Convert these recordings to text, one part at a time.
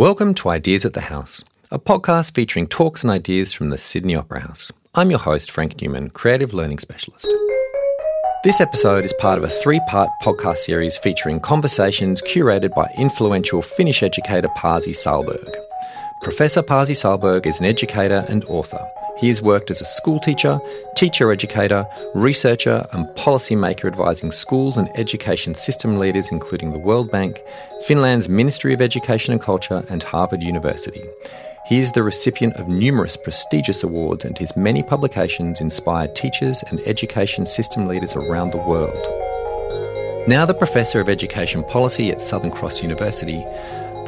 Welcome to Ideas at the House, a podcast featuring talks and ideas from the Sydney Opera House. I'm your host, Frank Newman, Creative Learning Specialist. This episode is part of a three part podcast series featuring conversations curated by influential Finnish educator Pasi Sahlberg. Professor Pasi Sahlberg is an educator and author. He has worked as a school teacher, teacher educator, researcher, and policymaker advising schools and education system leaders, including the World Bank, Finland's Ministry of Education and Culture, and Harvard University. He is the recipient of numerous prestigious awards, and his many publications inspire teachers and education system leaders around the world. Now, the Professor of Education Policy at Southern Cross University,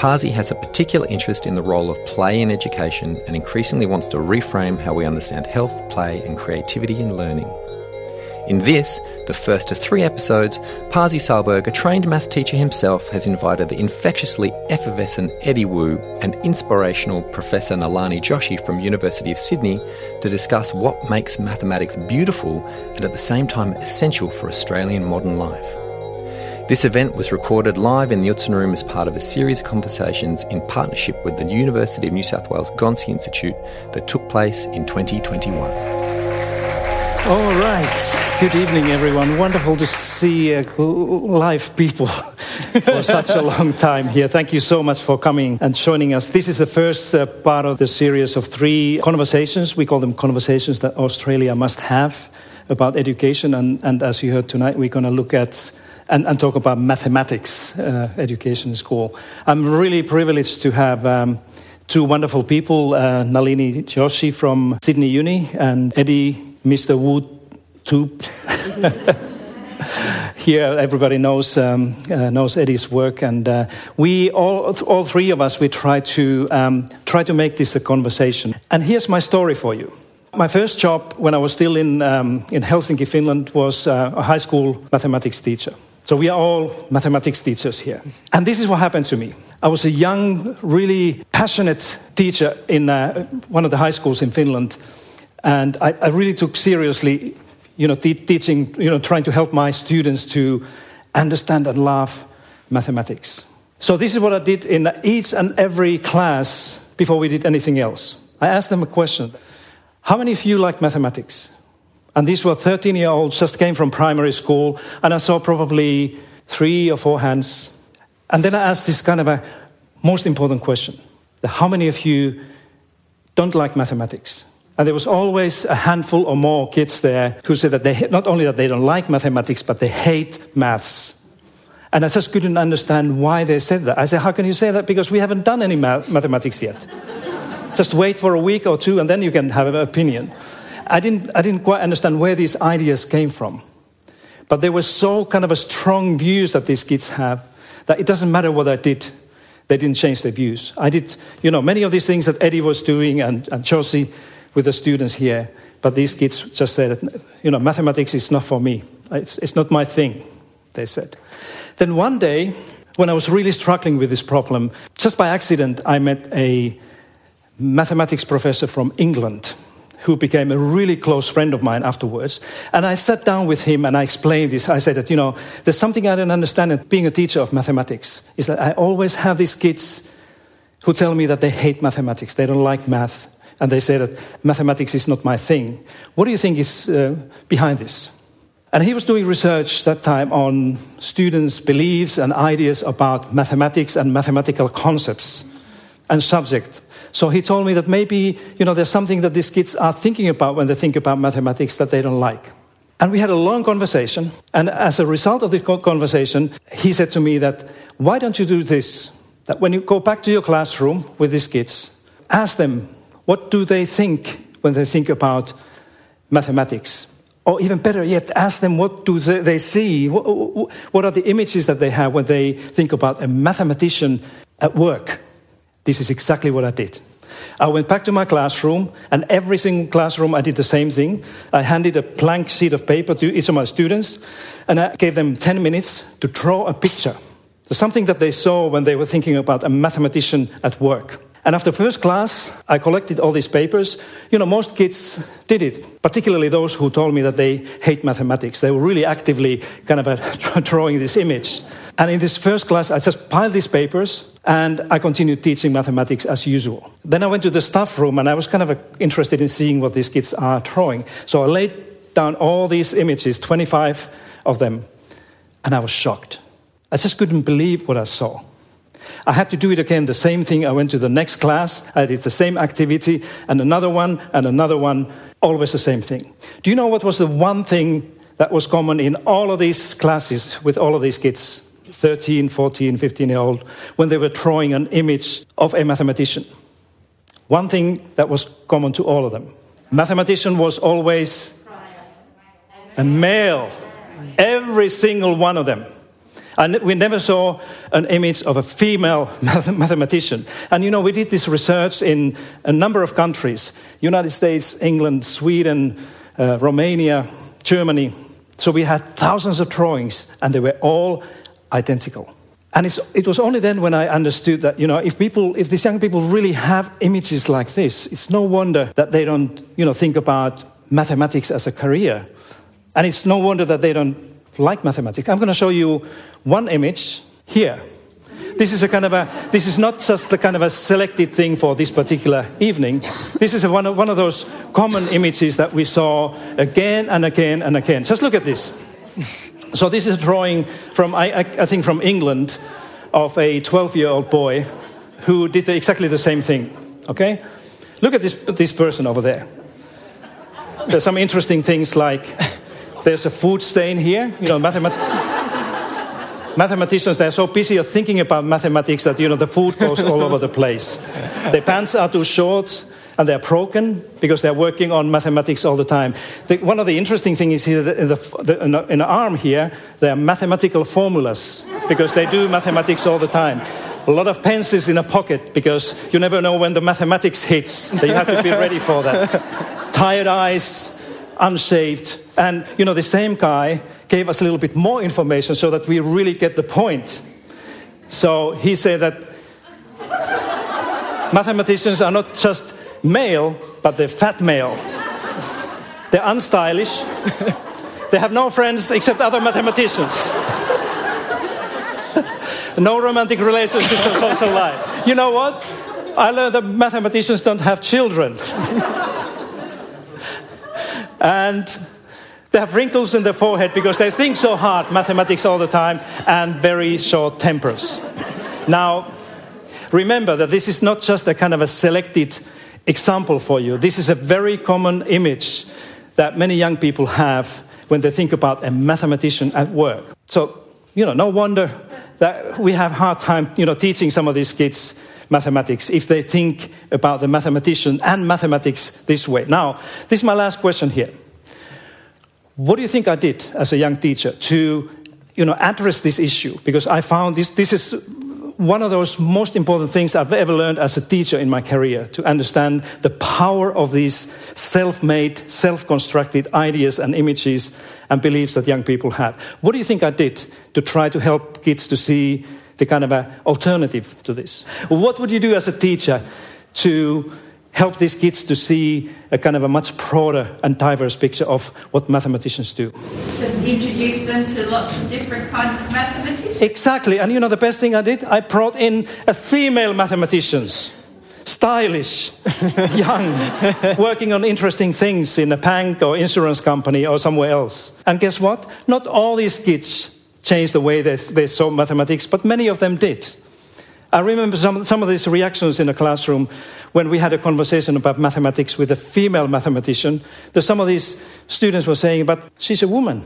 Pasi has a particular interest in the role of play in education and increasingly wants to reframe how we understand health, play, and creativity in learning. In this, the first of three episodes, Pasi Sahlberg, a trained math teacher himself, has invited the infectiously effervescent Eddie Woo and inspirational Professor Nalini Joshi from University of Sydney to discuss what makes mathematics beautiful and at the same time essential for Australian modern life. This event was recorded live in the Utzon Room as part of a series of conversations in partnership with the University of New South Wales Gonski Institute that took place in 2021. All right. Good evening, everyone. Wonderful to see uh, live people for such a long time here. Thank you so much for coming and joining us. This is the first uh, part of the series of three conversations. We call them conversations that Australia must have about education. And, and as you heard tonight, we're going to look at and, and talk about mathematics uh, education in school. I'm really privileged to have um, two wonderful people, uh, Nalini Joshi from Sydney Uni and Eddie Mr. Wood Tube. Here, everybody knows um, uh, knows Eddie's work, and uh, we all all three of us we try to um, try to make this a conversation. And here's my story for you. My first job when I was still in um, in Helsinki, Finland, was uh, a high school mathematics teacher. So we are all mathematics teachers here. And this is what happened to me. I was a young, really passionate teacher in uh, one of the high schools in Finland. And I, I really took seriously, you know, te- teaching, you know, trying to help my students to understand and love mathematics. So this is what I did in each and every class before we did anything else. I asked them a question. How many of you like mathematics? And these were 13 year olds, just came from primary school, and I saw probably three or four hands. And then I asked this kind of a most important question How many of you don't like mathematics? And there was always a handful or more kids there who said that they not only that they don't like mathematics, but they hate maths. And I just couldn't understand why they said that. I said, How can you say that? Because we haven't done any math- mathematics yet. just wait for a week or two, and then you can have an opinion. I didn't, I didn't quite understand where these ideas came from. But they were so kind of a strong views that these kids have that it doesn't matter what I did, they didn't change their views. I did, you know, many of these things that Eddie was doing and, and Josie with the students here, but these kids just said, you know, mathematics is not for me. It's, it's not my thing, they said. Then one day, when I was really struggling with this problem, just by accident, I met a mathematics professor from England who became a really close friend of mine afterwards. And I sat down with him and I explained this. I said that, you know, there's something I don't understand in being a teacher of mathematics, is that I always have these kids who tell me that they hate mathematics, they don't like math, and they say that mathematics is not my thing. What do you think is uh, behind this? And he was doing research that time on students' beliefs and ideas about mathematics and mathematical concepts and subject. So he told me that maybe, you know, there's something that these kids are thinking about when they think about mathematics that they don't like. And we had a long conversation. And as a result of the conversation, he said to me that, why don't you do this? That when you go back to your classroom with these kids, ask them, what do they think when they think about mathematics? Or even better yet, ask them what do they see? What are the images that they have when they think about a mathematician at work? This is exactly what I did. I went back to my classroom, and every single classroom I did the same thing. I handed a blank sheet of paper to each of my students, and I gave them 10 minutes to draw a picture. So something that they saw when they were thinking about a mathematician at work. And after first class, I collected all these papers. You know, most kids did it, particularly those who told me that they hate mathematics. They were really actively kind of drawing this image. And in this first class, I just piled these papers and I continued teaching mathematics as usual. Then I went to the staff room and I was kind of uh, interested in seeing what these kids are drawing. So I laid down all these images, 25 of them, and I was shocked. I just couldn't believe what I saw. I had to do it again, the same thing. I went to the next class, I did the same activity, and another one, and another one, always the same thing. Do you know what was the one thing that was common in all of these classes with all of these kids? 13, 14, 15 year old, when they were drawing an image of a mathematician. One thing that was common to all of them mathematician was always a male, every single one of them. And we never saw an image of a female mathematician. And you know, we did this research in a number of countries United States, England, Sweden, uh, Romania, Germany. So we had thousands of drawings, and they were all identical. And it was only then when I understood that, you know, if people, if these young people really have images like this, it's no wonder that they don't, you know, think about mathematics as a career. And it's no wonder that they don't like mathematics. I'm going to show you one image here. This is a kind of a, this is not just the kind of a selected thing for this particular evening. This is one of, one of those common images that we saw again and again and again. Just look at this. So this is a drawing from, I, I think, from England of a 12-year-old boy who did exactly the same thing. Okay, look at this this person over there. There's some interesting things like there's a food stain here. You know, mathemat- mathematicians they're so busy of thinking about mathematics that you know the food goes all over the place. Their pants are too short and they're broken because they're working on mathematics all the time. The, one of the interesting things is here in the, the, in, the, in the arm here, there are mathematical formulas because they do mathematics all the time. A lot of pencils in a pocket because you never know when the mathematics hits. So you have to be ready for that. Tired eyes, unshaved. And, you know, the same guy gave us a little bit more information so that we really get the point. So he said that mathematicians are not just male, but they're fat male. They're unstylish. they have no friends except other mathematicians. no romantic relationships or social life. You know what? I learned that mathematicians don't have children. and they have wrinkles in their forehead because they think so hard, mathematics all the time, and very short tempers. Now, remember that this is not just a kind of a selected example for you. This is a very common image that many young people have when they think about a mathematician at work. So, you know, no wonder that we have hard time, you know, teaching some of these kids mathematics if they think about the mathematician and mathematics this way. Now, this is my last question here. What do you think I did as a young teacher to, you know, address this issue? Because I found this, this is one of those most important things I've ever learned as a teacher in my career to understand the power of these self made, self constructed ideas and images and beliefs that young people have. What do you think I did to try to help kids to see the kind of an alternative to this? What would you do as a teacher to help these kids to see a kind of a much broader and diverse picture of what mathematicians do. Just introduce them to lots of different kinds of mathematicians. Exactly. And you know the best thing I did? I brought in a female mathematicians. Stylish, young, working on interesting things in a bank or insurance company or somewhere else. And guess what? Not all these kids changed the way they, they saw mathematics, but many of them did. I remember some, some of these reactions in the classroom when we had a conversation about mathematics with a female mathematician. That some of these students were saying, but she's a woman.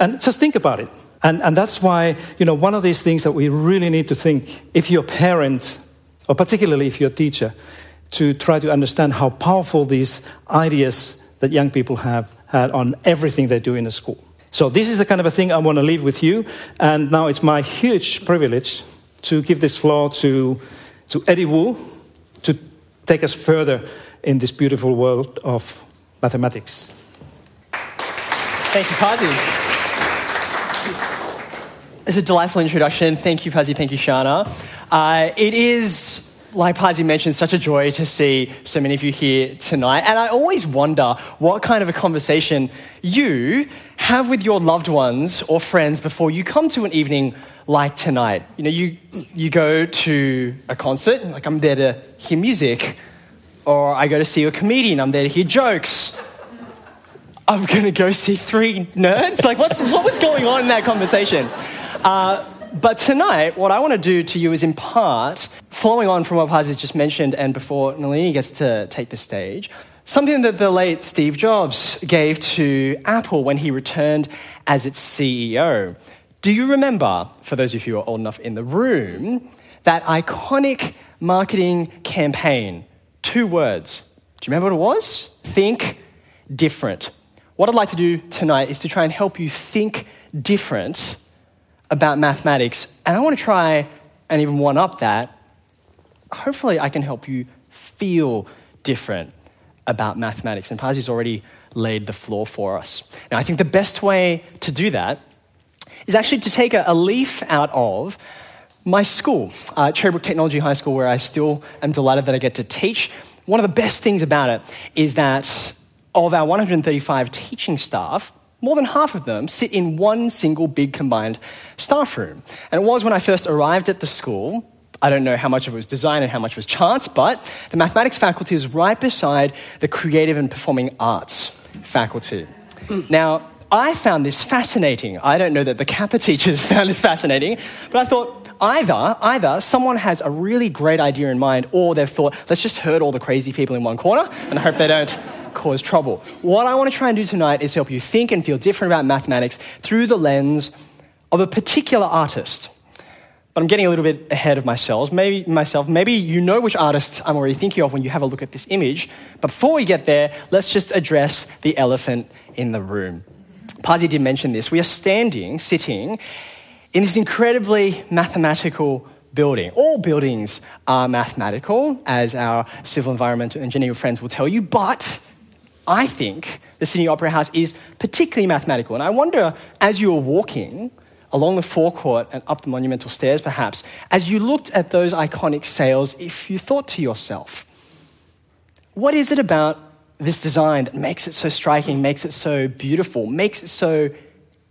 And just think about it. And, and that's why, you know, one of these things that we really need to think, if you're a parent, or particularly if you're a teacher, to try to understand how powerful these ideas that young people have had on everything they do in a school. So this is the kind of a thing I want to leave with you. And now it's my huge privilege to give this floor to, to Eddie Woo to take us further in this beautiful world of mathematics. Thank you, Pasi. It's a delightful introduction. Thank you, Pasi. Thank you, Shana. Uh, it is like Pasi mentioned, such a joy to see so many of you here tonight. And I always wonder what kind of a conversation you have with your loved ones or friends before you come to an evening like tonight. You know, you, you go to a concert, like I'm there to hear music, or I go to see a comedian, I'm there to hear jokes. I'm going to go see three nerds? Like, what's, what was going on in that conversation? Uh, but tonight, what I want to do to you is impart, following on from what Paz just mentioned, and before Nalini gets to take the stage, something that the late Steve Jobs gave to Apple when he returned as its CEO. Do you remember, for those of you who are old enough in the room, that iconic marketing campaign? Two words. Do you remember what it was? Think different. What I'd like to do tonight is to try and help you think different about mathematics. And I want to try and even one up that. Hopefully, I can help you feel different about mathematics. And Pasi's already laid the floor for us. Now, I think the best way to do that is actually to take a, a leaf out of my school, uh, Cherrybrook Technology High School, where I still am delighted that I get to teach. One of the best things about it is that of our 135 teaching staff, more than half of them sit in one single big combined staff room. And it was when I first arrived at the school. I don't know how much of it was design and how much was chance, but the mathematics faculty is right beside the creative and performing arts faculty. now, I found this fascinating. I don't know that the CAPA teachers found it fascinating, but I thought either, either someone has a really great idea in mind, or they've thought, let's just herd all the crazy people in one corner, and I hope they don't cause trouble. What I want to try and do tonight is to help you think and feel different about mathematics through the lens of a particular artist. But I'm getting a little bit ahead of myself. Maybe myself. Maybe you know which artist I'm already thinking of when you have a look at this image. But before we get there, let's just address the elephant in the room. Pasi did mention this. We are standing, sitting in this incredibly mathematical building. All buildings are mathematical, as our civil environmental engineering friends will tell you, but I think the Sydney Opera House is particularly mathematical. And I wonder, as you were walking along the forecourt and up the monumental stairs, perhaps, as you looked at those iconic sails, if you thought to yourself, what is it about this design that makes it so striking, makes it so beautiful, makes it so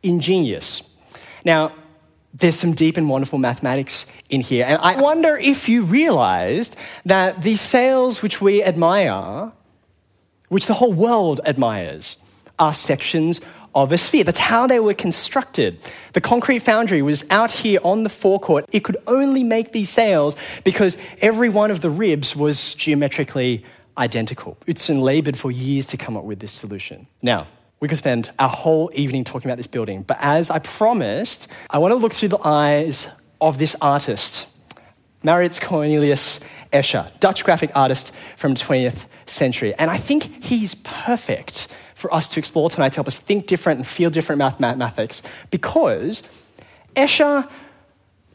ingenious? Now, there's some deep and wonderful mathematics in here. And I wonder if you realized that these sails which we admire which the whole world admires, are sections of a sphere. That's how they were constructed. The concrete foundry was out here on the forecourt. It could only make these sails because every one of the ribs was geometrically identical. Utzon labored for years to come up with this solution. Now, we could spend our whole evening talking about this building, but as I promised, I want to look through the eyes of this artist, Maurits Cornelius Escher, Dutch graphic artist from 20th century. And I think he's perfect for us to explore tonight to help us think different and feel different mathematics because Escher,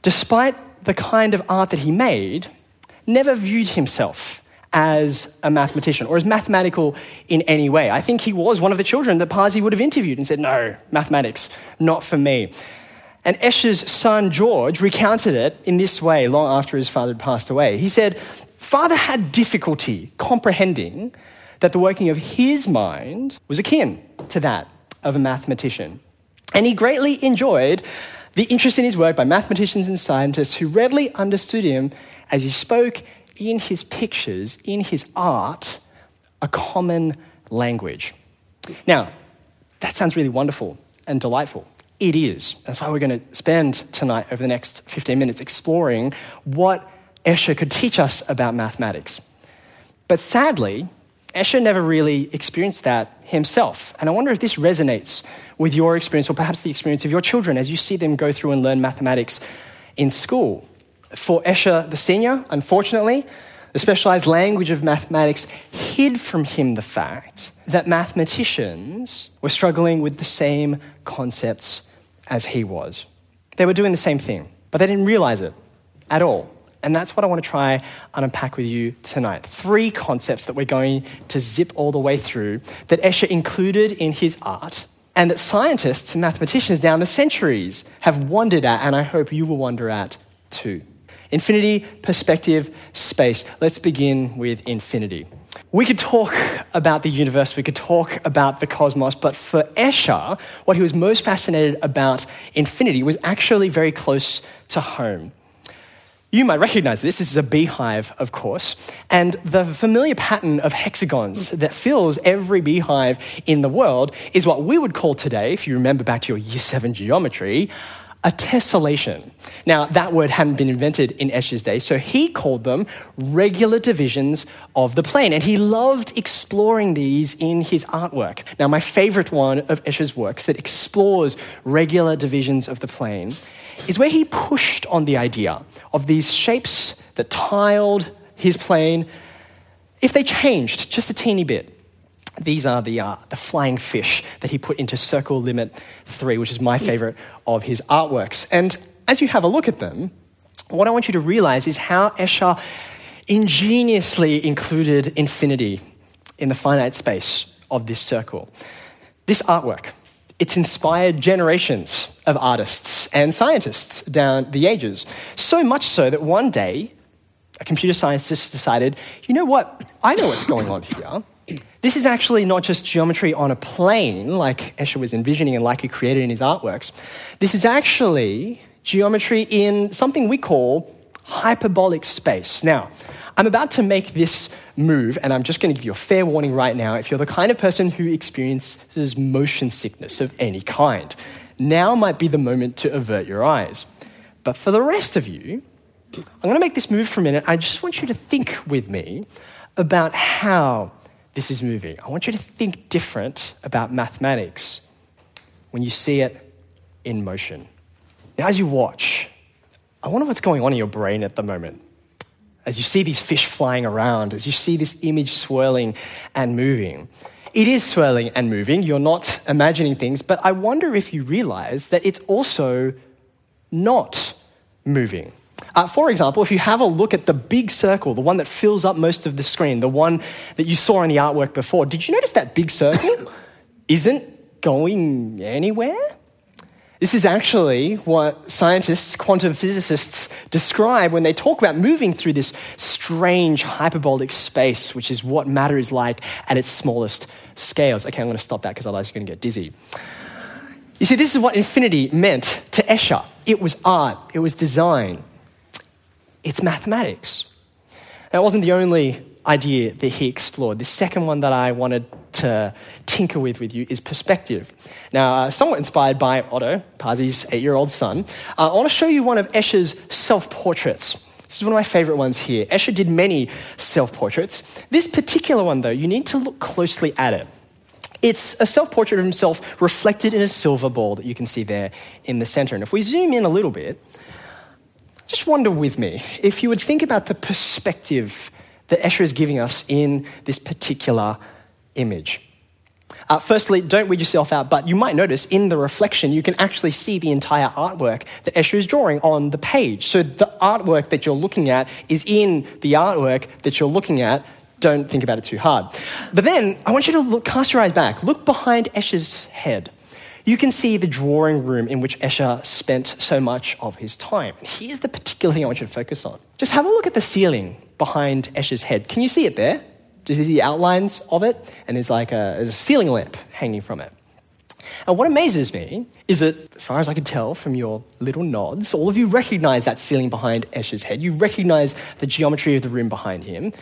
despite the kind of art that he made, never viewed himself as a mathematician or as mathematical in any way. I think he was one of the children that Pasi would have interviewed and said, No, mathematics, not for me. And Escher's son, George, recounted it in this way long after his father had passed away. He said, Father had difficulty comprehending that the working of his mind was akin to that of a mathematician. And he greatly enjoyed the interest in his work by mathematicians and scientists who readily understood him as he spoke in his pictures, in his art, a common language. Now, that sounds really wonderful and delightful. It is. That's why we're going to spend tonight over the next 15 minutes exploring what Escher could teach us about mathematics. But sadly, Escher never really experienced that himself. And I wonder if this resonates with your experience or perhaps the experience of your children as you see them go through and learn mathematics in school. For Escher the senior, unfortunately, the specialized language of mathematics hid from him the fact that mathematicians were struggling with the same concepts as he was. They were doing the same thing, but they didn't realize it at all. And that's what I want to try and unpack with you tonight. Three concepts that we're going to zip all the way through that Escher included in his art and that scientists and mathematicians down the centuries have wondered at, and I hope you will wonder at too. Infinity, perspective, space. Let's begin with infinity. We could talk about the universe, we could talk about the cosmos, but for Escher, what he was most fascinated about infinity was actually very close to home. You might recognize this. This is a beehive, of course. And the familiar pattern of hexagons that fills every beehive in the world is what we would call today, if you remember back to your year seven geometry, a tessellation. Now, that word hadn't been invented in Escher's day, so he called them regular divisions of the plane, and he loved exploring these in his artwork. Now, my favorite one of Escher's works that explores regular divisions of the plane is where he pushed on the idea of these shapes that tiled his plane, if they changed just a teeny bit, these are the, uh, the flying fish that he put into Circle Limit 3, which is my favorite of his artworks. And as you have a look at them, what I want you to realize is how Escher ingeniously included infinity in the finite space of this circle. This artwork, it's inspired generations of artists and scientists down the ages. So much so that one day, a computer scientist decided, you know what? I know what's going on here. This is actually not just geometry on a plane, like Escher was envisioning and like he created in his artworks. This is actually geometry in something we call hyperbolic space. Now, I'm about to make this move, and I'm just going to give you a fair warning right now if you're the kind of person who experiences motion sickness of any kind. Now might be the moment to avert your eyes. But for the rest of you, I'm going to make this move for a minute. I just want you to think with me about how this is moving. I want you to think different about mathematics when you see it in motion. Now, as you watch, I wonder what's going on in your brain at the moment. As you see these fish flying around, as you see this image swirling and moving. It is swirling and moving, you're not imagining things, but I wonder if you realize that it's also not moving. Uh, for example, if you have a look at the big circle, the one that fills up most of the screen, the one that you saw in the artwork before, did you notice that big circle isn't going anywhere? This is actually what scientists, quantum physicists describe when they talk about moving through this strange hyperbolic space, which is what matter is like at its smallest scales. Okay, I'm going to stop that because otherwise you're going to get dizzy. You see, this is what infinity meant to Escher it was art, it was design, it's mathematics. That wasn't the only idea that he explored. The second one that I wanted to tinker with with you is perspective. Now, uh, somewhat inspired by Otto, Pasi's eight year old son, uh, I want to show you one of Escher's self portraits. This is one of my favorite ones here. Escher did many self portraits. This particular one, though, you need to look closely at it. It's a self portrait of himself reflected in a silver ball that you can see there in the center. And if we zoom in a little bit, just wonder with me if you would think about the perspective that Escher is giving us in this particular image. Uh, firstly, don't weed yourself out, but you might notice in the reflection you can actually see the entire artwork that Escher is drawing on the page. So the artwork that you're looking at is in the artwork that you're looking at. Don't think about it too hard. But then I want you to look, cast your eyes back. Look behind Escher's head you can see the drawing room in which Escher spent so much of his time. Here's the particular thing I want you to focus on. Just have a look at the ceiling behind Escher's head. Can you see it there? Do you see the outlines of it? And there's like a, there's a ceiling lamp hanging from it. And what amazes me is that, as far as I can tell from your little nods, all of you recognize that ceiling behind Escher's head. You recognize the geometry of the room behind him,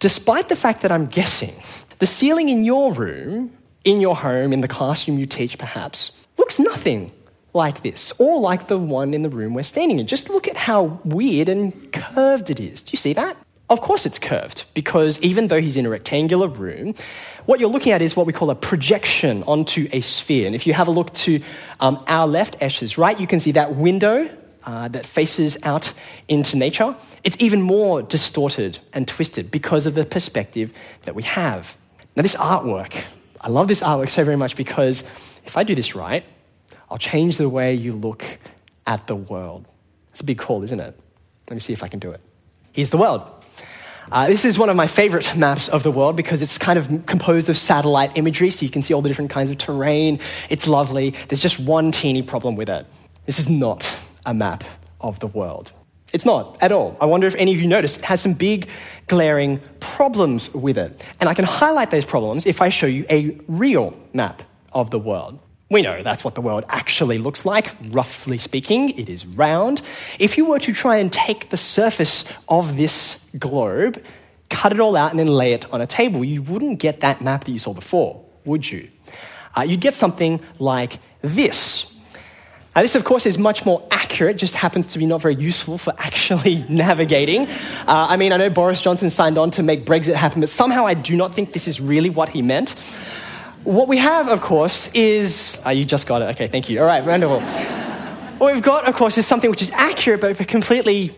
despite the fact that I'm guessing the ceiling in your room in your home, in the classroom you teach perhaps, looks nothing like this, or like the one in the room we're standing in. Just look at how weird and curved it is. Do you see that? Of course it's curved, because even though he's in a rectangular room, what you're looking at is what we call a projection onto a sphere. And if you have a look to um, our left, Escher's right, you can see that window uh, that faces out into nature. It's even more distorted and twisted because of the perspective that we have. Now, this artwork, I love this artwork so very much because if I do this right, I'll change the way you look at the world. It's a big call, isn't it? Let me see if I can do it. Here's the world. Uh, this is one of my favorite maps of the world because it's kind of composed of satellite imagery, so you can see all the different kinds of terrain. It's lovely. There's just one teeny problem with it. This is not a map of the world. It's not at all. I wonder if any of you noticed it has some big, glaring problems with it. And I can highlight those problems if I show you a real map of the world. We know that's what the world actually looks like, roughly speaking. It is round. If you were to try and take the surface of this globe, cut it all out, and then lay it on a table, you wouldn't get that map that you saw before, would you? Uh, you'd get something like this. Now, this, of course, is much more accurate, just happens to be not very useful for actually navigating. Uh, I mean, I know Boris Johnson signed on to make Brexit happen, but somehow I do not think this is really what he meant. What we have, of course, is. Oh, you just got it. Okay, thank you. All right, wonderful. what we've got, of course, is something which is accurate but completely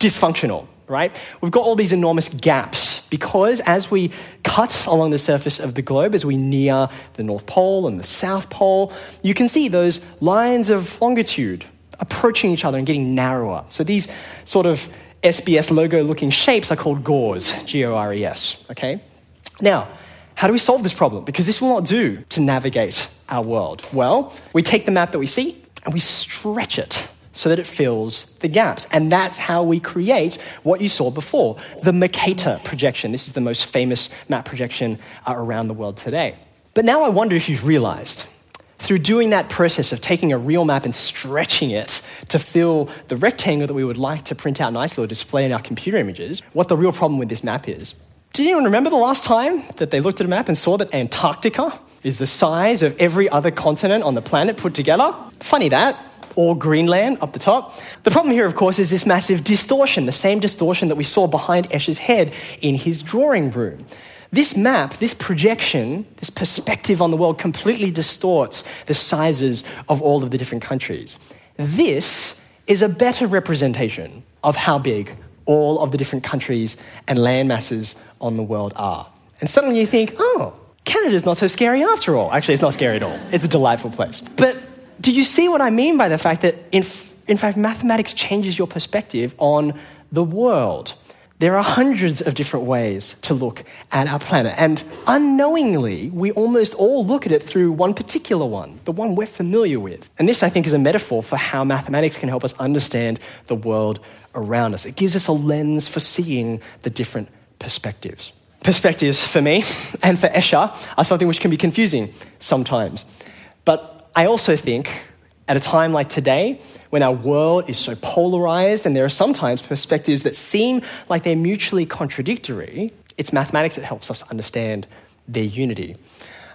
dysfunctional, right? We've got all these enormous gaps because as we cut along the surface of the globe, as we near the North Pole and the South Pole, you can see those lines of longitude approaching each other and getting narrower. So these sort of SBS logo looking shapes are called GORES, G O R E S, okay? Now, how do we solve this problem? Because this will not do to navigate our world. Well, we take the map that we see and we stretch it so that it fills the gaps. And that's how we create what you saw before the Mercator projection. This is the most famous map projection uh, around the world today. But now I wonder if you've realized through doing that process of taking a real map and stretching it to fill the rectangle that we would like to print out nicely or display in our computer images, what the real problem with this map is. Did anyone remember the last time that they looked at a map and saw that Antarctica is the size of every other continent on the planet put together? Funny that or Greenland up the top. The problem here, of course, is this massive distortion, the same distortion that we saw behind Escher's head in his drawing room. This map, this projection, this perspective on the world completely distorts the sizes of all of the different countries. This is a better representation of how big all of the different countries and land masses on the world are. And suddenly you think, oh, Canada's not so scary after all. Actually, it's not scary at all. It's a delightful place. But do you see what I mean by the fact that, in, in fact, mathematics changes your perspective on the world? There are hundreds of different ways to look at our planet, and unknowingly, we almost all look at it through one particular one, the one we're familiar with. And this, I think, is a metaphor for how mathematics can help us understand the world around us. It gives us a lens for seeing the different perspectives. Perspectives, for me and for Escher, are something which can be confusing sometimes. But I also think at a time like today, when our world is so polarized and there are sometimes perspectives that seem like they're mutually contradictory, it's mathematics that helps us understand their unity.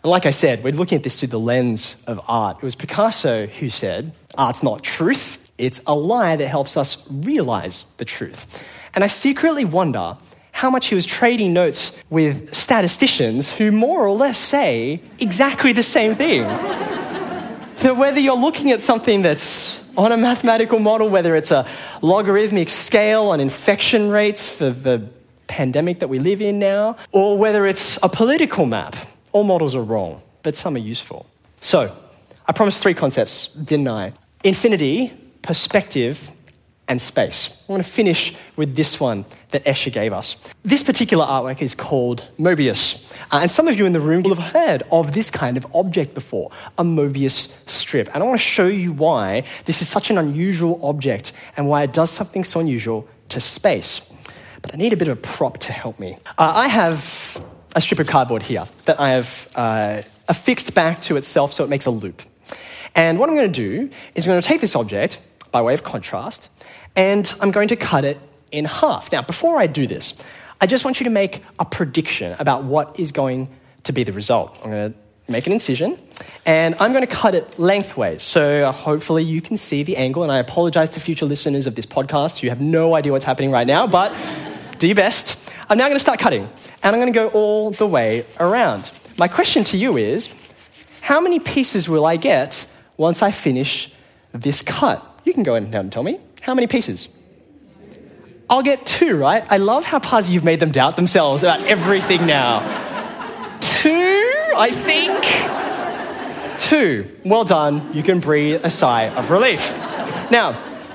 And like I said, we're looking at this through the lens of art. It was Picasso who said, Art's not truth, it's a lie that helps us realize the truth. And I secretly wonder how much he was trading notes with statisticians who more or less say exactly the same thing that whether you're looking at something that's on a mathematical model, whether it's a logarithmic scale on infection rates for the pandemic that we live in now, or whether it's a political map, all models are wrong, but some are useful. So, I promised three concepts, didn't I? Infinity, perspective, and space. I'm going to finish with this one that Escher gave us. This particular artwork is called Mobius. Uh, and some of you in the room will have heard of this kind of object before, a Mobius strip. And I want to show you why this is such an unusual object and why it does something so unusual to space. But I need a bit of a prop to help me. Uh, I have a strip of cardboard here that I have uh, affixed back to itself so it makes a loop. And what I'm going to do is I'm going to take this object by way of contrast and I'm going to cut it in half. Now, before I do this, I just want you to make a prediction about what is going to be the result. I'm going to make an incision, and I'm going to cut it lengthways. So hopefully you can see the angle, and I apologize to future listeners of this podcast who have no idea what's happening right now, but do your best. I'm now going to start cutting, and I'm going to go all the way around. My question to you is how many pieces will I get once I finish this cut? You can go ahead and tell me. How many pieces? I'll get two, right? I love how Paz you've made them doubt themselves about everything now. two, I think. Two. Well done. You can breathe a sigh of relief. Now,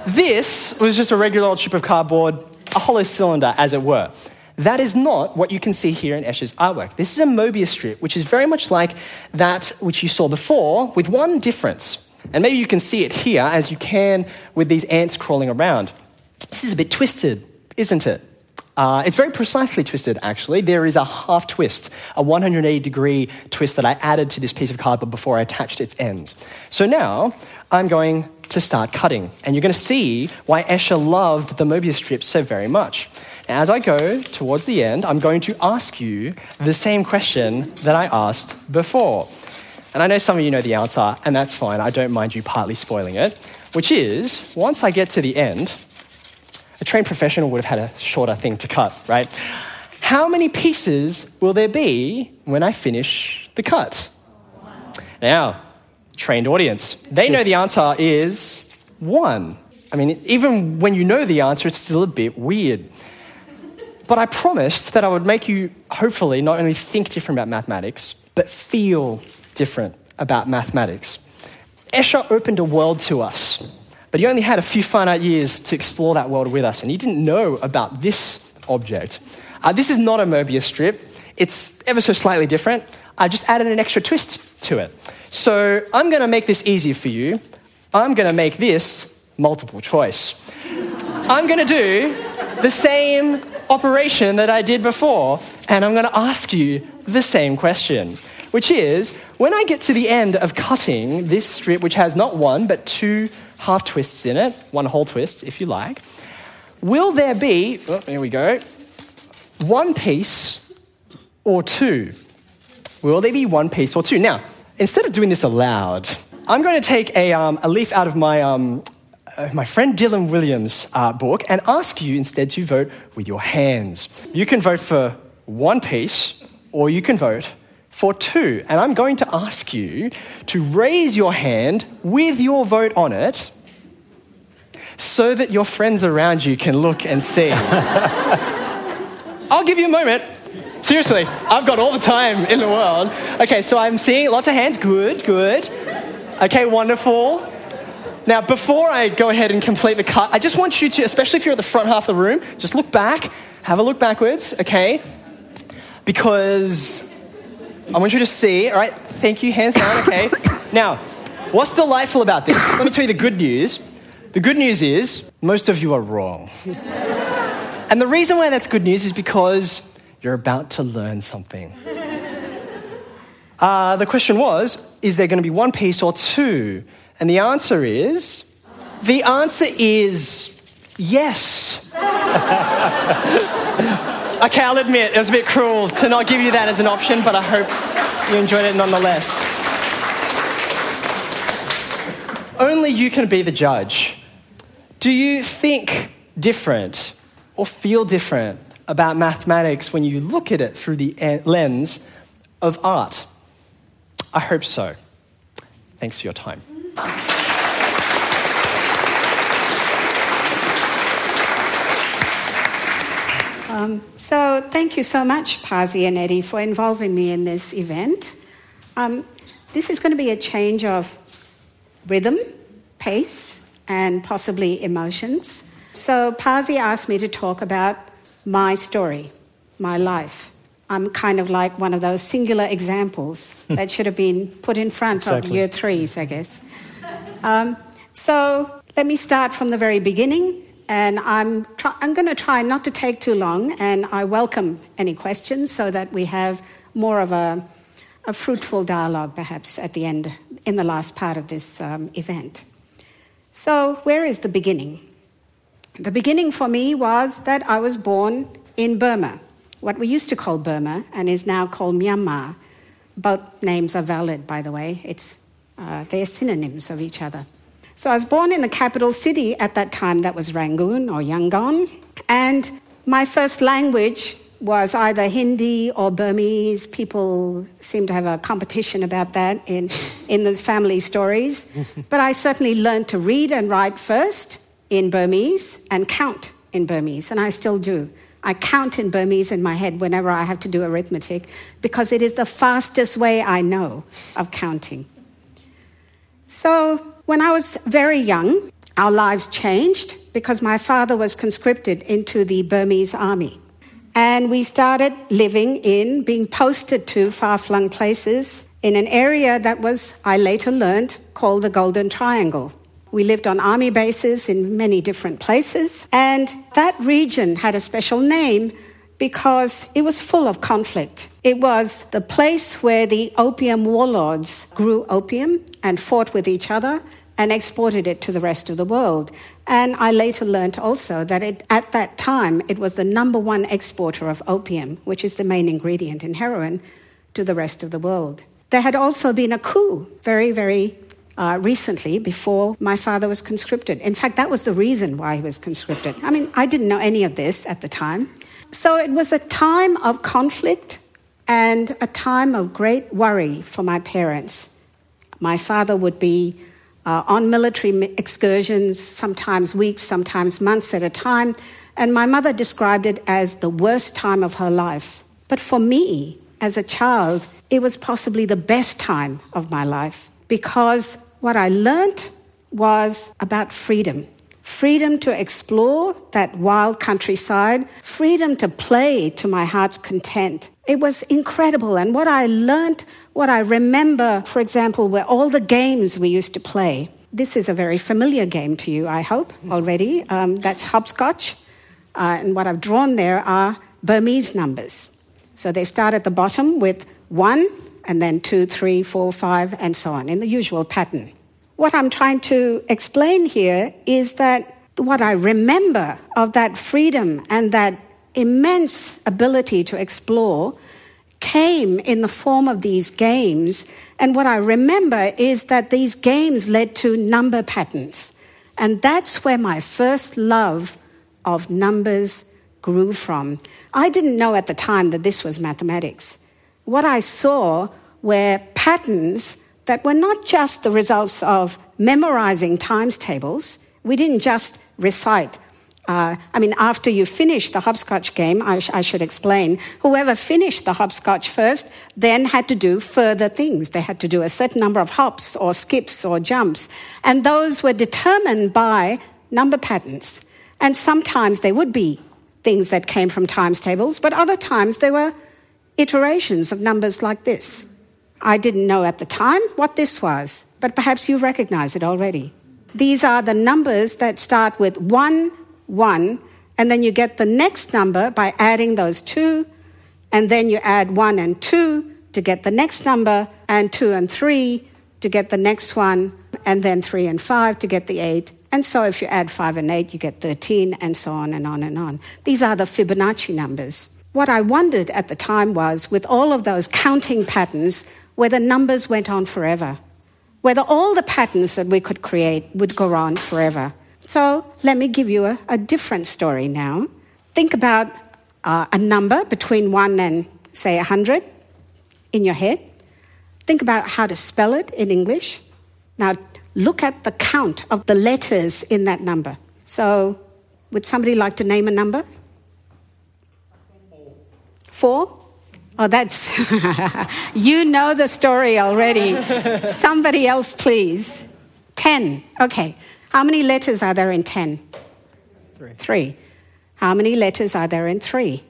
this was just a regular old strip of cardboard, a hollow cylinder, as it were. That is not what you can see here in Escher's artwork. This is a Mobius strip, which is very much like that which you saw before, with one difference. And maybe you can see it here as you can with these ants crawling around. This is a bit twisted, isn't it? Uh, it's very precisely twisted, actually. There is a half twist, a 180 degree twist that I added to this piece of cardboard before I attached its ends. So now I'm going to start cutting, and you're going to see why Escher loved the Mobius strip so very much. As I go towards the end, I'm going to ask you the same question that I asked before. And I know some of you know the answer, and that's fine. I don't mind you partly spoiling it, which is once I get to the end, a trained professional would have had a shorter thing to cut, right? How many pieces will there be when I finish the cut? Now, trained audience, they know the answer is one. I mean, even when you know the answer, it's still a bit weird. But I promised that I would make you, hopefully, not only think different about mathematics, but feel different about mathematics. Escher opened a world to us, but he only had a few finite years to explore that world with us, and he didn't know about this object. Uh, this is not a Mobius strip, it's ever so slightly different. I just added an extra twist to it. So I'm going to make this easier for you. I'm going to make this multiple choice. I'm going to do the same operation that I did before, and I'm going to ask you the same question, which is when I get to the end of cutting this strip, which has not one, but two half twists in it, one whole twist, if you like, will there be, oh, here we go, one piece or two? Will there be one piece or two? Now, instead of doing this aloud, I'm going to take a, um, a leaf out of my, um, uh, my friend Dylan Wiliam's uh, book and ask you instead to vote with your hands. You can vote for one piece or you can vote for two. And I'm going to ask you to raise your hand with your vote on it so that your friends around you can look and see. I'll give you a moment. Seriously, I've got all the time in the world. Okay, so I'm seeing lots of hands. Good, good. Okay, wonderful. Now, before I go ahead and complete the cut, I just want you to, especially if you're at the front half of the room, just look back, have a look backwards, okay? Because I want you to see, all right? Thank you, hands down, okay? now, what's delightful about this? Let me tell you the good news. The good news is most of you are wrong. and the reason why that's good news is because you're about to learn something. Uh, the question was Is there going to be one piece or two? And the answer is the answer is yes. okay, I'll admit it was a bit cruel to not give you that as an option, but I hope you enjoyed it nonetheless. Only you can be the judge. Do you think different or feel different about mathematics when you look at it through the lens of art? I hope so. Thanks for your time. Um, so, thank you so much, Pasi and Eddie, for involving me in this event. Um, this is going to be a change of rhythm, pace, and possibly emotions. So, Pasi asked me to talk about my story, my life. I'm kind of like one of those singular examples that should have been put in front exactly. of year threes, I guess. Um, so let me start from the very beginning, and I'm, I'm going to try not to take too long, and I welcome any questions so that we have more of a, a fruitful dialogue perhaps at the end, in the last part of this um, event. So, where is the beginning? The beginning for me was that I was born in Burma, what we used to call Burma and is now called Myanmar. Both names are valid, by the way. It's, uh, they're synonyms of each other. So I was born in the capital city at that time, that was Rangoon or Yangon. And my first language was either Hindi or Burmese. People seem to have a competition about that in, in the family stories. but I certainly learned to read and write first in Burmese and count in Burmese, and I still do. I count in Burmese in my head whenever I have to do arithmetic because it is the fastest way I know of counting. So, when I was very young, our lives changed because my father was conscripted into the Burmese army. And we started living in, being posted to far flung places in an area that was, I later learned, called the Golden Triangle. We lived on army bases in many different places, and that region had a special name because it was full of conflict. It was the place where the opium warlords grew opium and fought with each other and exported it to the rest of the world. And I later learnt also that it, at that time it was the number one exporter of opium, which is the main ingredient in heroin, to the rest of the world. There had also been a coup very, very uh, recently before my father was conscripted. In fact, that was the reason why he was conscripted. I mean, I didn't know any of this at the time. So it was a time of conflict and a time of great worry for my parents. My father would be uh, on military excursions, sometimes weeks, sometimes months at a time, and my mother described it as the worst time of her life. But for me, as a child, it was possibly the best time of my life because what I learned was about freedom freedom to explore that wild countryside, freedom to play to my heart's content. It was incredible. And what I learned, what I remember, for example, were all the games we used to play. This is a very familiar game to you, I hope, already. Um, that's hopscotch. Uh, and what I've drawn there are Burmese numbers. So they start at the bottom with one, and then two, three, four, five, and so on, in the usual pattern. What I'm trying to explain here is that what I remember of that freedom and that immense ability to explore came in the form of these games. And what I remember is that these games led to number patterns. And that's where my first love of numbers grew from. I didn't know at the time that this was mathematics. What I saw were patterns that were not just the results of memorizing times tables. We didn't just recite. Uh, I mean, after you finish the hopscotch game, I, sh- I, should explain, whoever finished the hopscotch first then had to do further things. They had to do a certain number of hops or skips or jumps. And those were determined by number patterns. And sometimes they would be things that came from times tables, but other times they were iterations of numbers like this. I didn't know at the time what this was, but perhaps you recognize it already. These are the numbers that start with 1, 1, and then you get the next number by adding those two, and then you add 1 and 2 to get the next number, and 2 and 3 to get the next one, and then 3 and 5 to get the 8, and so if you add 5 and 8, you get 13, and so on and on and on. These are the Fibonacci numbers. What I wondered at the time was, with all of those counting patterns, whether numbers went on forever, whether all the patterns that we could create would go on forever. So let me give you a, a different story now. Think about uh, a number between 1 and, say, 100 in your head. Think about how to spell it in English. Now, look at the count of the letters in that number. So, would somebody like to name a number? Four? Oh, that's. you know the story already. Somebody else, please. Ten. Okay. How many letters are there in ten? Three. Three. How many letters are there in three?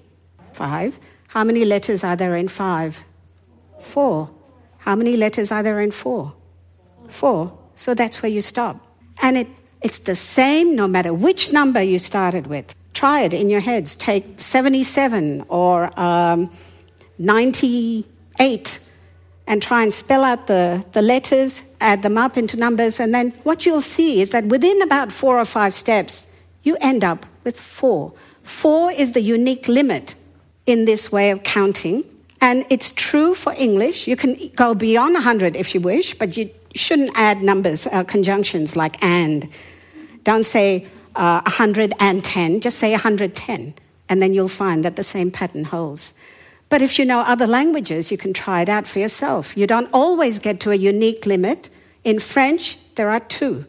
Five. How many letters are there in five? Four. How many letters are there in four? Four. So that's where you stop. And it, it's the same no matter which number you started with. Try it in your heads. Take 77 or um, 98 and try and spell out the, the letters, add them up into numbers, and then what you'll see is that within about four or five steps, you end up with four. Four is the unique limit in this way of counting. And it's true for English. You can go beyond 100 if you wish, but you shouldn't add numbers, uh, conjunctions like and. Don't say uh, 110, just say 110, and then you'll find that the same pattern holds. But if you know other languages, you can try it out for yourself. You don't always get to a unique limit. In French, there are two.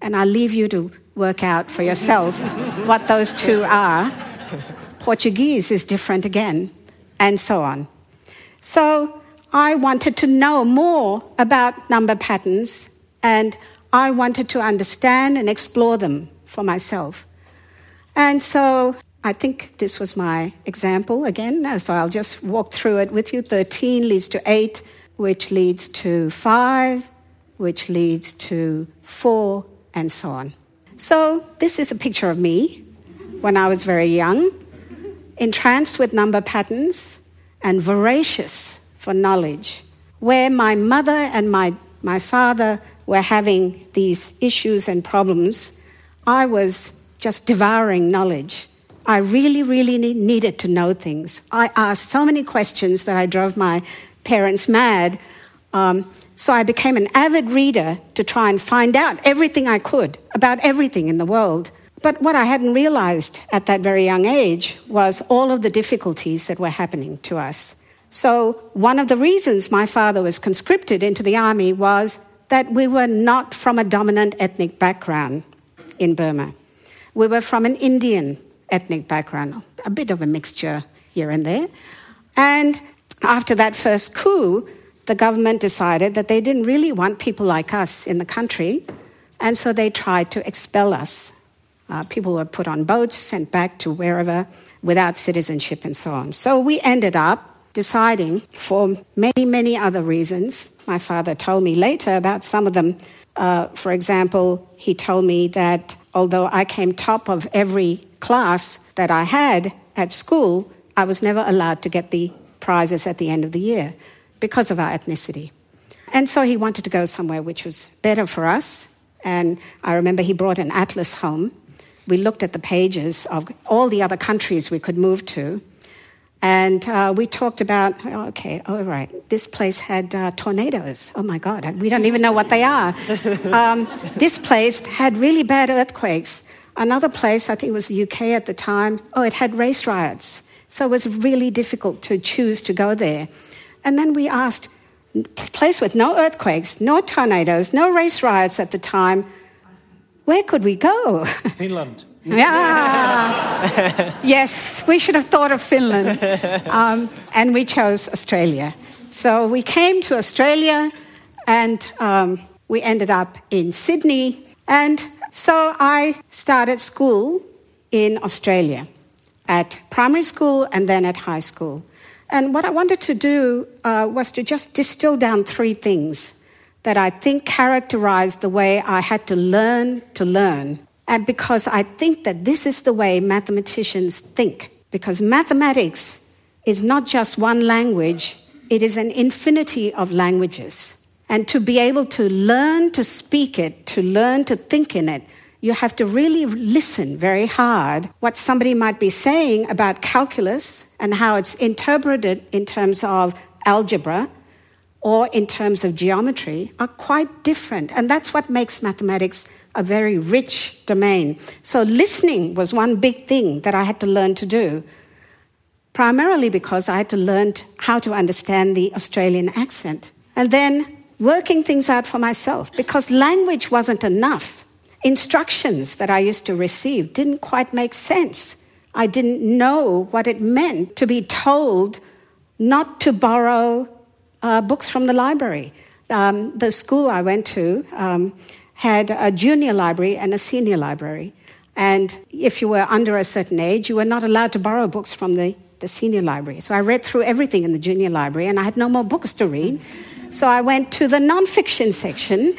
And I'll leave you to work out for yourself what those two are. Portuguese is different again, and so on. So I wanted to know more about number patterns, and I wanted to understand and explore them for myself. And so I think this was my example again, uh, so I'll just walk through it with you. 13 leads to 8, which leads to 5, which leads to 4, and so on. So, this is a picture of me when I was very young, entranced with number patterns and voracious for knowledge, where my mother and my, my father were having these issues and problems. I was just devouring knowledge. I really, really needed to know things. I asked so many questions that I drove my parents mad. Um, so I became an avid reader to try and find out everything I could about everything in the world. But what I hadn't realized at that very young age was all of the difficulties that were happening to us. So, one of the reasons my father was conscripted into the army was that we were not from a dominant ethnic background in Burma. We were from an Indian ethnic background, a bit of a mixture here and there. And after that first coup, the government decided that they didn't really want people like us in the country, and so they tried to expel us. Uh, people were put on boats, sent back to wherever without citizenship and so on. So we ended up deciding, for many, many other reasons, my father told me later about some of them. Uh, for example, he told me that although I came top of every class that I had at school, I was never allowed to get the prizes at the end of the year because of our ethnicity. And so he wanted to go somewhere which was better for us. And I remember he brought an atlas home. We looked at the pages of all the other countries we could move to. And uh, we talked about, okay, all right, this place had uh, tornadoes. Oh my God, we don't even know what they are. Um, this place had really bad earthquakes. Another place, I think it was the UK at the time, oh, it had race riots. So it was really difficult to choose to go there. And then we asked, place with no earthquakes, no tornadoes, no race riots at the time, where could we go? Finland. Yeah. yes, we should have thought of Finland. Um, and we chose Australia. So we came to Australia and um, we ended up in Sydney. And so I started school in Australia at primary school and then at high school. And what I wanted to do uh, was to just distill down three things that I think characterized the way I had to learn to learn. And because I think that this is the way mathematicians think. Because mathematics is not just one language, it is an infinity of languages. And to be able to learn to speak it, to learn to think in it, you have to really listen very hard what somebody might be saying about calculus and how it's interpreted in terms of algebra or in terms of geometry are quite different. And that's what makes mathematics a very rich domain. So, listening was one big thing that I had to learn to do, primarily because I had to learn how to understand the Australian accent. And then working things out for myself, because language wasn't enough instructions that I used to receive didn't quite make sense. I didn't know what it meant to be told not to borrow uh, books from the library. Um, the school I went to um, had a junior library and a senior library. And if you were under a certain age, you were not allowed to borrow books from the, the senior library. So I read through everything in the junior library and I had no more books to read. So I went to the nonfiction section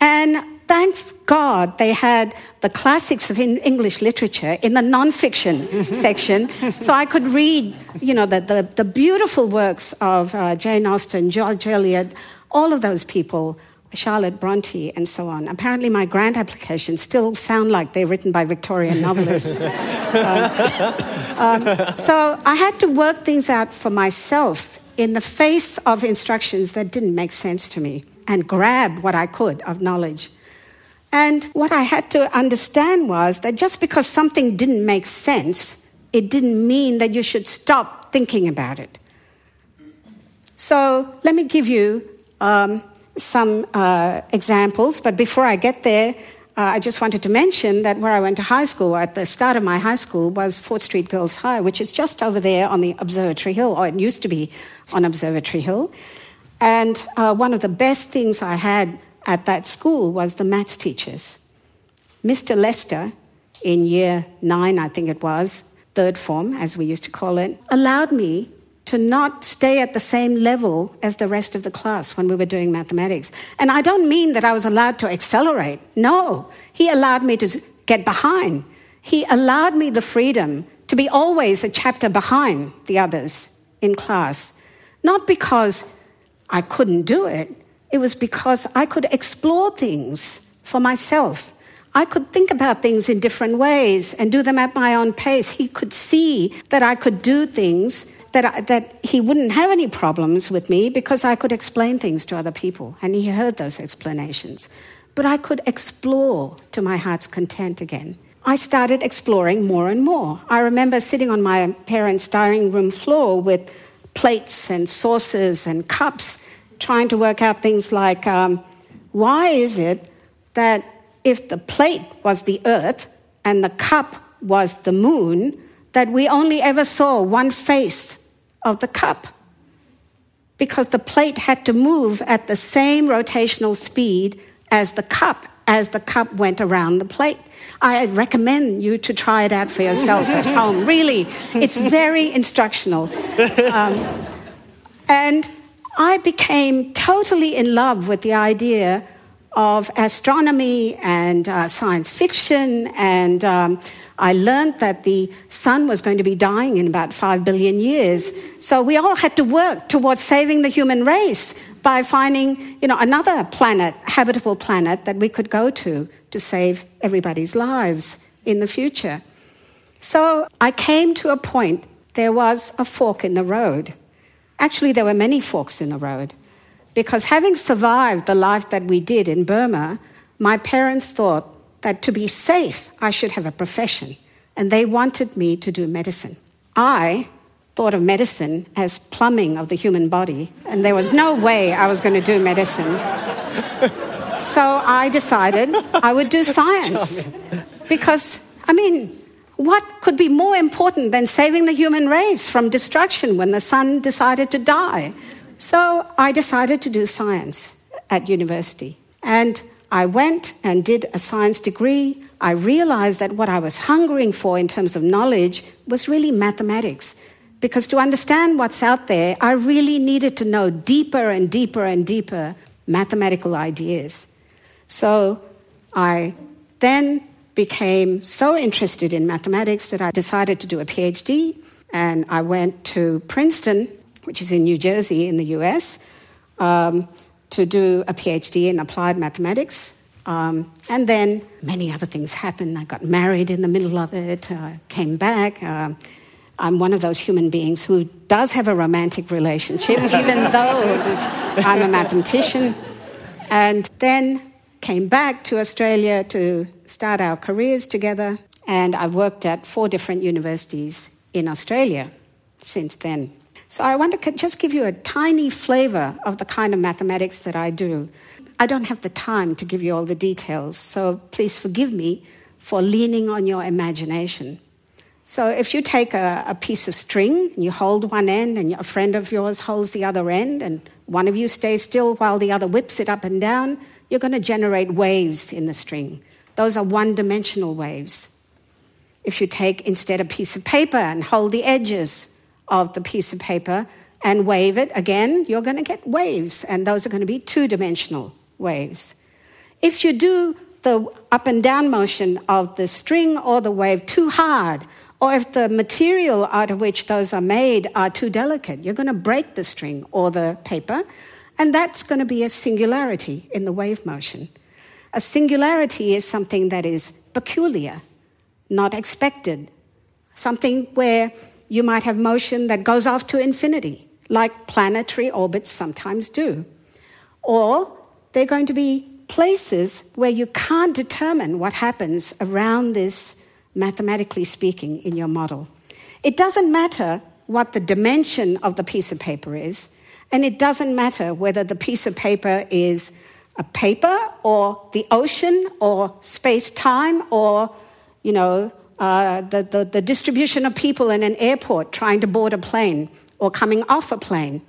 and thank God they had the classics of English literature in the nonfiction section, so I could read, you know, the, the, the beautiful works of uh, Jane Austen, George Eliot, all of those people, Charlotte Bronte, and so on. Apparently, my grant applications still sound like they're written by Victorian novelists. uh, um, so I had to work things out for myself in the face of instructions that didn't make sense to me and grab what I could of knowledge. And what I had to understand was that just because something didn't make sense, it didn't mean that you should stop thinking about it. So let me give you um, some uh, examples, but before I get there, uh, I just wanted to mention that where I went to high school, at the start of my high school, was Fort Street Girls High, which is just over there on the Observatory Hill, or it used to be on Observatory Hill. And uh, one of the best things I had at that school was the maths teachers. Mr. Lester, in year nine, I think it was, third form, as we used to call it, allowed me to not stay at the same level as the rest of the class when we were doing mathematics. And I don't mean that I was allowed to accelerate. No, he allowed me to get behind. He allowed me the freedom to be always a chapter behind the others in class. Not because I couldn't do it, it was because I could explore things for myself. I could think about things in different ways and do them at my own pace. He could see that I could do things that, I, that he wouldn't have any problems with me because I could explain things to other people. And he heard those explanations. But I could explore to my heart's content again. I started exploring more and more. I remember sitting on my parents' dining room floor with plates and saucers and cups, trying to work out things like um, why is it that if the plate was the earth and the cup was the moon, that we only ever saw one face of the cup? Because the plate had to move at the same rotational speed as the cup as the cup went around the plate. I recommend you to try it out for yourself at home. Really, it's very instructional. Um, and I became totally in love with the idea of astronomy and uh, science fiction, and um, I learned that the sun was going to be dying in about five billion years. So we all had to work towards saving the human race by finding, you know, another planet, habitable planet that we could go to to save everybody's lives in the future. So I came to a point. There was a fork in the road. Actually, there were many forks in the road. Because having survived the life that we did in Burma, my parents thought that to be safe, I should have a profession, and they wanted me to do medicine. I thought of medicine as plumbing of the human body, and there was no way I was going to do medicine. so I decided I would do science. Because, I mean, what could be more important than saving the human race from destruction when the sun decided to die? So I decided to do science at university. And I went and did a science degree. I realized that what I was hungering for in terms of knowledge was really mathematics. Because to understand what's out there, I really needed to know deeper and deeper and deeper mathematical ideas. So I then became so interested in mathematics that I decided to do a PhD. And I went to Princeton which is in New Jersey in the US, um, to do a PhD in applied mathematics. Um, and then many other things happened. I got married in the middle of it, uh, came back. Uh, I'm one of those human beings who does have a romantic relationship, even though I'm a mathematician. And then came back to Australia to start our careers together. And I've worked at four different universities in Australia since then. So I want to just give you a tiny flavor of the kind of mathematics that I do. I don't have the time to give you all the details, so please forgive me for leaning on your imagination. So if you take a, a piece of string and you hold one end and a friend of yours holds the other end and one of you stays still while the other whips it up and down, you're going to generate waves in the string. Those are one dimensional waves. If you take instead a piece of paper and hold the edges, of the piece of paper and wave it again, you're going to get waves, and those are going to be two dimensional waves. If you do the up and down motion of the string or the wave too hard, or if the material out of which those are made are too delicate, you're going to break the string or the paper, and that's going to be a singularity in the wave motion. A singularity is something that is peculiar, not expected, something where you might have motion that goes off to infinity, like planetary orbits sometimes do. Or they're going to be places where you can't determine what happens around this, mathematically speaking, in your model. It doesn't matter what the dimension of the piece of paper is, and it doesn't matter whether the piece of paper is a paper or the ocean or space time or, you know, uh, the, the, the distribution of people in an airport trying to board a plane or coming off a plane.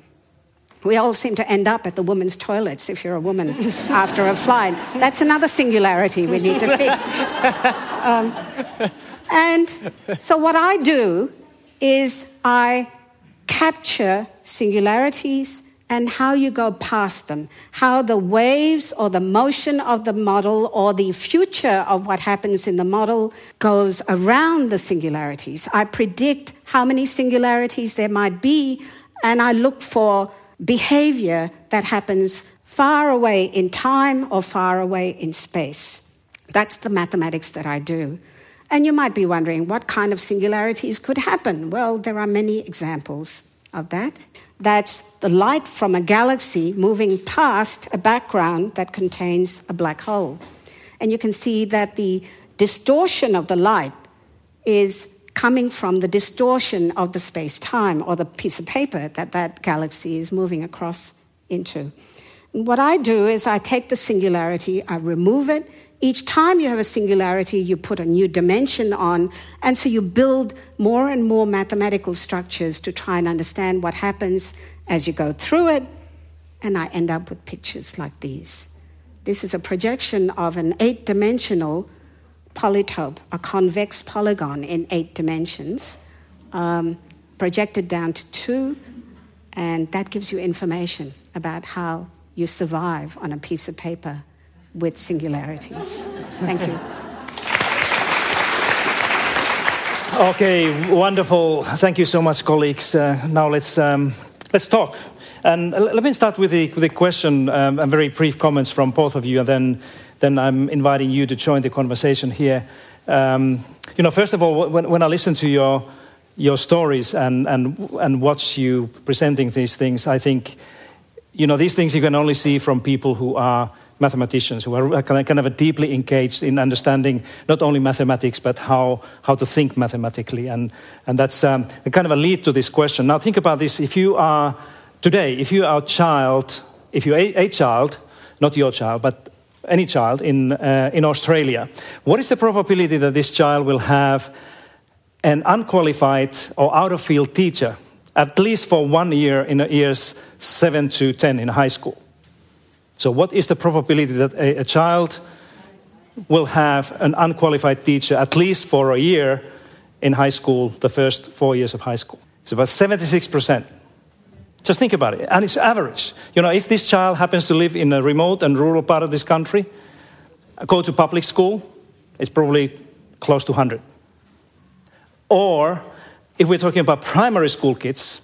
We all seem to end up at the women's toilets if you're a woman after a flight. That's another singularity we need to fix. Um, and so, what I do is I capture singularities and how you go past them, how the waves or the motion of the model or the future of what happens in the model goes around the singularities. I predict how many singularities there might be, and I look for behavior that happens far away in time or far away in space. That's the mathematics that I do. And you might be wondering what kind of singularities could happen. Well, there are many examples of that. That's the light from a galaxy moving past a background that contains a black hole. And you can see that the distortion of the light is coming from the distortion of the space time or the piece of paper that that galaxy is moving across into. What I do is I take the singularity, I remove it, each time you have a singularity, you put a new dimension on, and so you build more and more mathematical structures to try and understand what happens as you go through it. And I end up with pictures like these. This is a projection of an eight dimensional polytope, a convex polygon in eight dimensions, um, projected down to two, and that gives you information about how you survive on a piece of paper with singularities. Thank you. Okay, wonderful. Thank you so much, colleagues. Uh, now let's um, let's talk. And let me start with the, with the question um, and very brief comments from both of you, and then then I'm inviting you to join the conversation here. Um, you know, first of all, when, when I listen to your your stories and and and watch you presenting these things, I think, you know, these things you can only see from people who are mathematicians who are kind of deeply engaged in understanding not only mathematics but how, how to think mathematically. And, and that's um, kind of a lead to this question. Now, think about this. If you are today, if you are a child, if you're a, a child, not your child, but any child in, uh, in Australia, what is the probability that this child will have an unqualified or out of field teacher, at least for one year in the years 7 to 10 in high school? So, what is the probability that a, a child will have an unqualified teacher at least for a year in high school, the first four years of high school? It's about 76%. Just think about it. And it's average. You know, if this child happens to live in a remote and rural part of this country, go to public school, it's probably close to 100. Or if we're talking about primary school kids,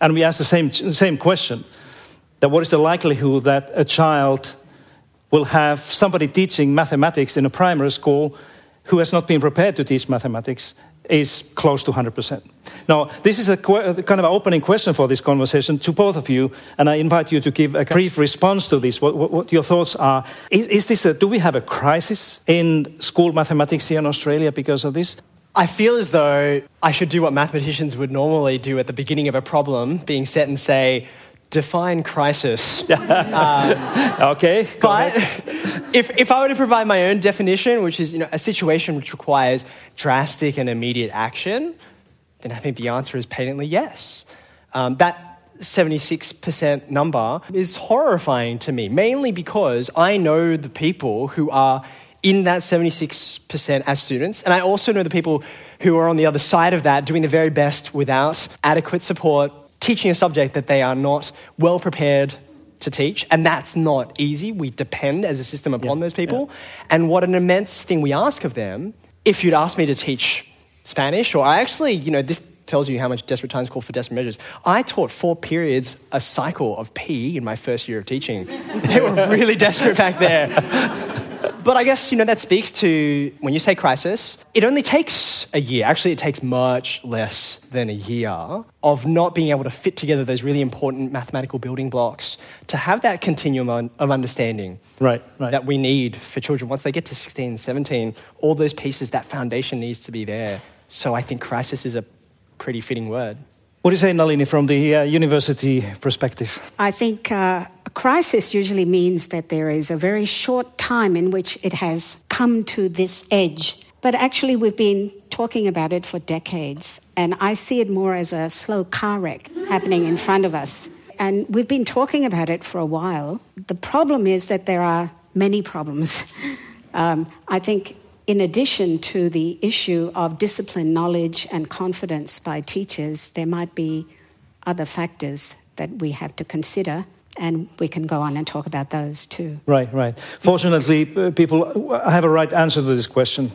and we ask the same, same question, that what is the likelihood that a child will have somebody teaching mathematics in a primary school who has not been prepared to teach mathematics is close to 100%. Now, this is a kind of an opening question for this conversation to both of you, and I invite you to give a brief response to this, what, what, what your thoughts are. Is, is this a, do we have a crisis in school mathematics here in Australia because of this? I feel as though I should do what mathematicians would normally do at the beginning of a problem, being set and say, define crisis. um, okay. But if, if I were to provide my own definition, which is you know, a situation which requires drastic and immediate action, then I think the answer is patently yes. Um, that 76% number is horrifying to me, mainly because I know the people who are in that 76% as students, and I also know the people who are on the other side of that doing the very best without adequate support teaching a subject that they are not well prepared to teach, and that's not easy. We depend as a system upon yeah, those people. Yeah. And what an immense thing we ask of them. If you'd asked me to teach Spanish, or I actually, you know, this tells you how much desperate times call for desperate measures. I taught four periods a cycle of P in my first year of teaching. they were really desperate back there. But I guess, you know, that speaks to when you say crisis, it only takes a year. Actually, it takes much less than a year of not being able to fit together those really important mathematical building blocks to have that continuum of understanding right, right. that we need for children. Once they get to 16, 17, all those pieces, that foundation needs to be there. So I think crisis is a pretty fitting word. What do you say, Nalini, from the uh, university perspective? I think uh, a crisis usually means that there is a very short time in which it has come to this edge. But actually, we've been talking about it for decades, and I see it more as a slow car wreck happening in front of us. And we've been talking about it for a while. The problem is that there are many problems. um, I think in addition to the issue of discipline, knowledge, and confidence by teachers, there might be other factors that we have to consider, and we can go on and talk about those too. Right, right. Fortunately, people, I have a right answer to this question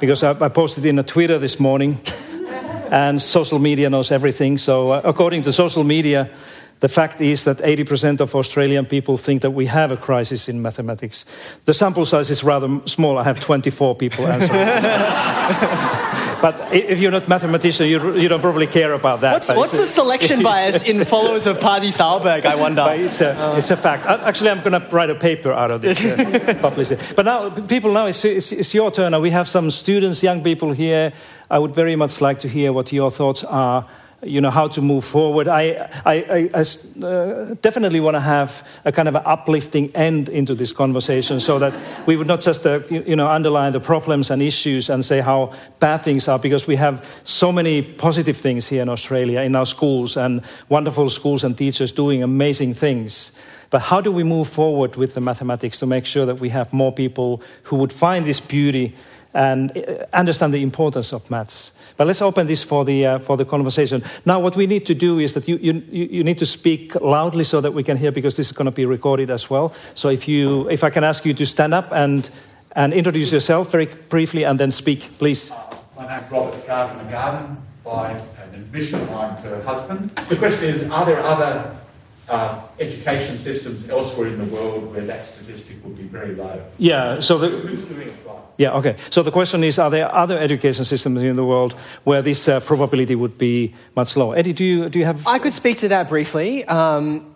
because I, I posted in a Twitter this morning, and social media knows everything. So, uh, according to social media, the fact is that 80% of Australian people think that we have a crisis in mathematics. The sample size is rather small. I have 24 people answering. but if you're not a mathematician, you, you don't probably care about that. What's, what's the selection bias in followers of Pasi Sahlberg, I wonder? But it's a, uh. it's a fact. Actually, I'm going to write a paper out of this uh, publicity. But now, people, now it's, it's, it's your turn. Now we have some students, young people here. I would very much like to hear what your thoughts are you know, how to move forward. I, I, I uh, definitely want to have a kind of an uplifting end into this conversation so that we would not just, uh, you know, underline the problems and issues and say how bad things are because we have so many positive things here in Australia in our schools and wonderful schools and teachers doing amazing things. But how do we move forward with the mathematics to make sure that we have more people who would find this beauty and uh, understand the importance of maths? But let's open this for the, uh, for the conversation. Now, what we need to do is that you, you, you need to speak loudly so that we can hear because this is going to be recorded as well. So if, you, if I can ask you to stand up and, and introduce yourself very briefly and then speak, please. Uh, my name's Robert Gardner Garden by an admission line to husband. The question is, are there other uh, education systems elsewhere in the world where that statistic would be very low? Yeah, so the, who's doing it right? Yeah, okay. So the question is Are there other education systems in the world where this uh, probability would be much lower? Eddie, do you, do you have. I could speak to that briefly. Um,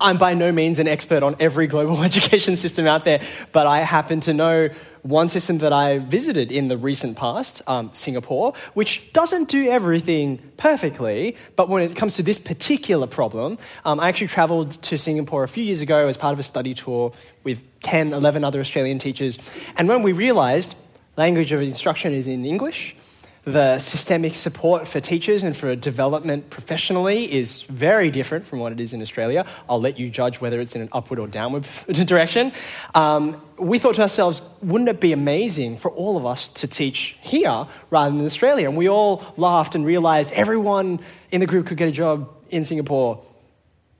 I'm by no means an expert on every global education system out there, but I happen to know one system that I visited in the recent past, um, Singapore, which doesn't do everything perfectly, but when it comes to this particular problem, um, I actually traveled to Singapore a few years ago as part of a study tour with 10, 11 other Australian teachers. And when we realized language of instruction is in English, the systemic support for teachers and for development professionally is very different from what it is in Australia. I'll let you judge whether it's in an upward or downward direction. Um, we thought to ourselves, wouldn't it be amazing for all of us to teach here rather than in Australia? And we all laughed and realized everyone in the group could get a job in Singapore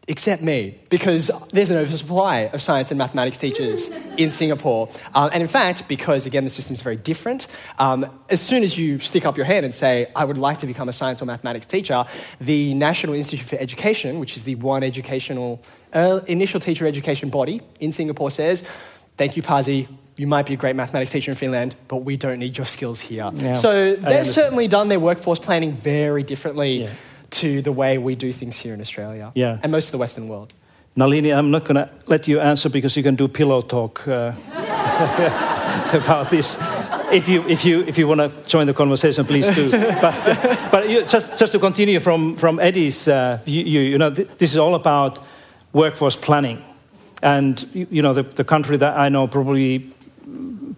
except me, because there's an oversupply of science and mathematics teachers in Singapore. Um, and in fact, because again, the system is very different, um, as soon as you stick up your hand and say, I would like to become a science or mathematics teacher, the National Institute for Education, which is the one educational, uh, initial teacher education body in Singapore, says, Thank you, Pasi. You might be a great mathematics teacher in Finland, but we don't need your skills here. Yeah, so they've certainly done their workforce planning very differently. Yeah to the way we do things here in Australia yeah. and most of the Western world. Nalini, I'm not going to let you answer because you can do pillow talk uh, about this. If you, if you, if you want to join the conversation, please do. but uh, but you, just, just to continue from, from Eddie's uh, you, you know, th- this is all about workforce planning. And, you know, the, the country that I know probably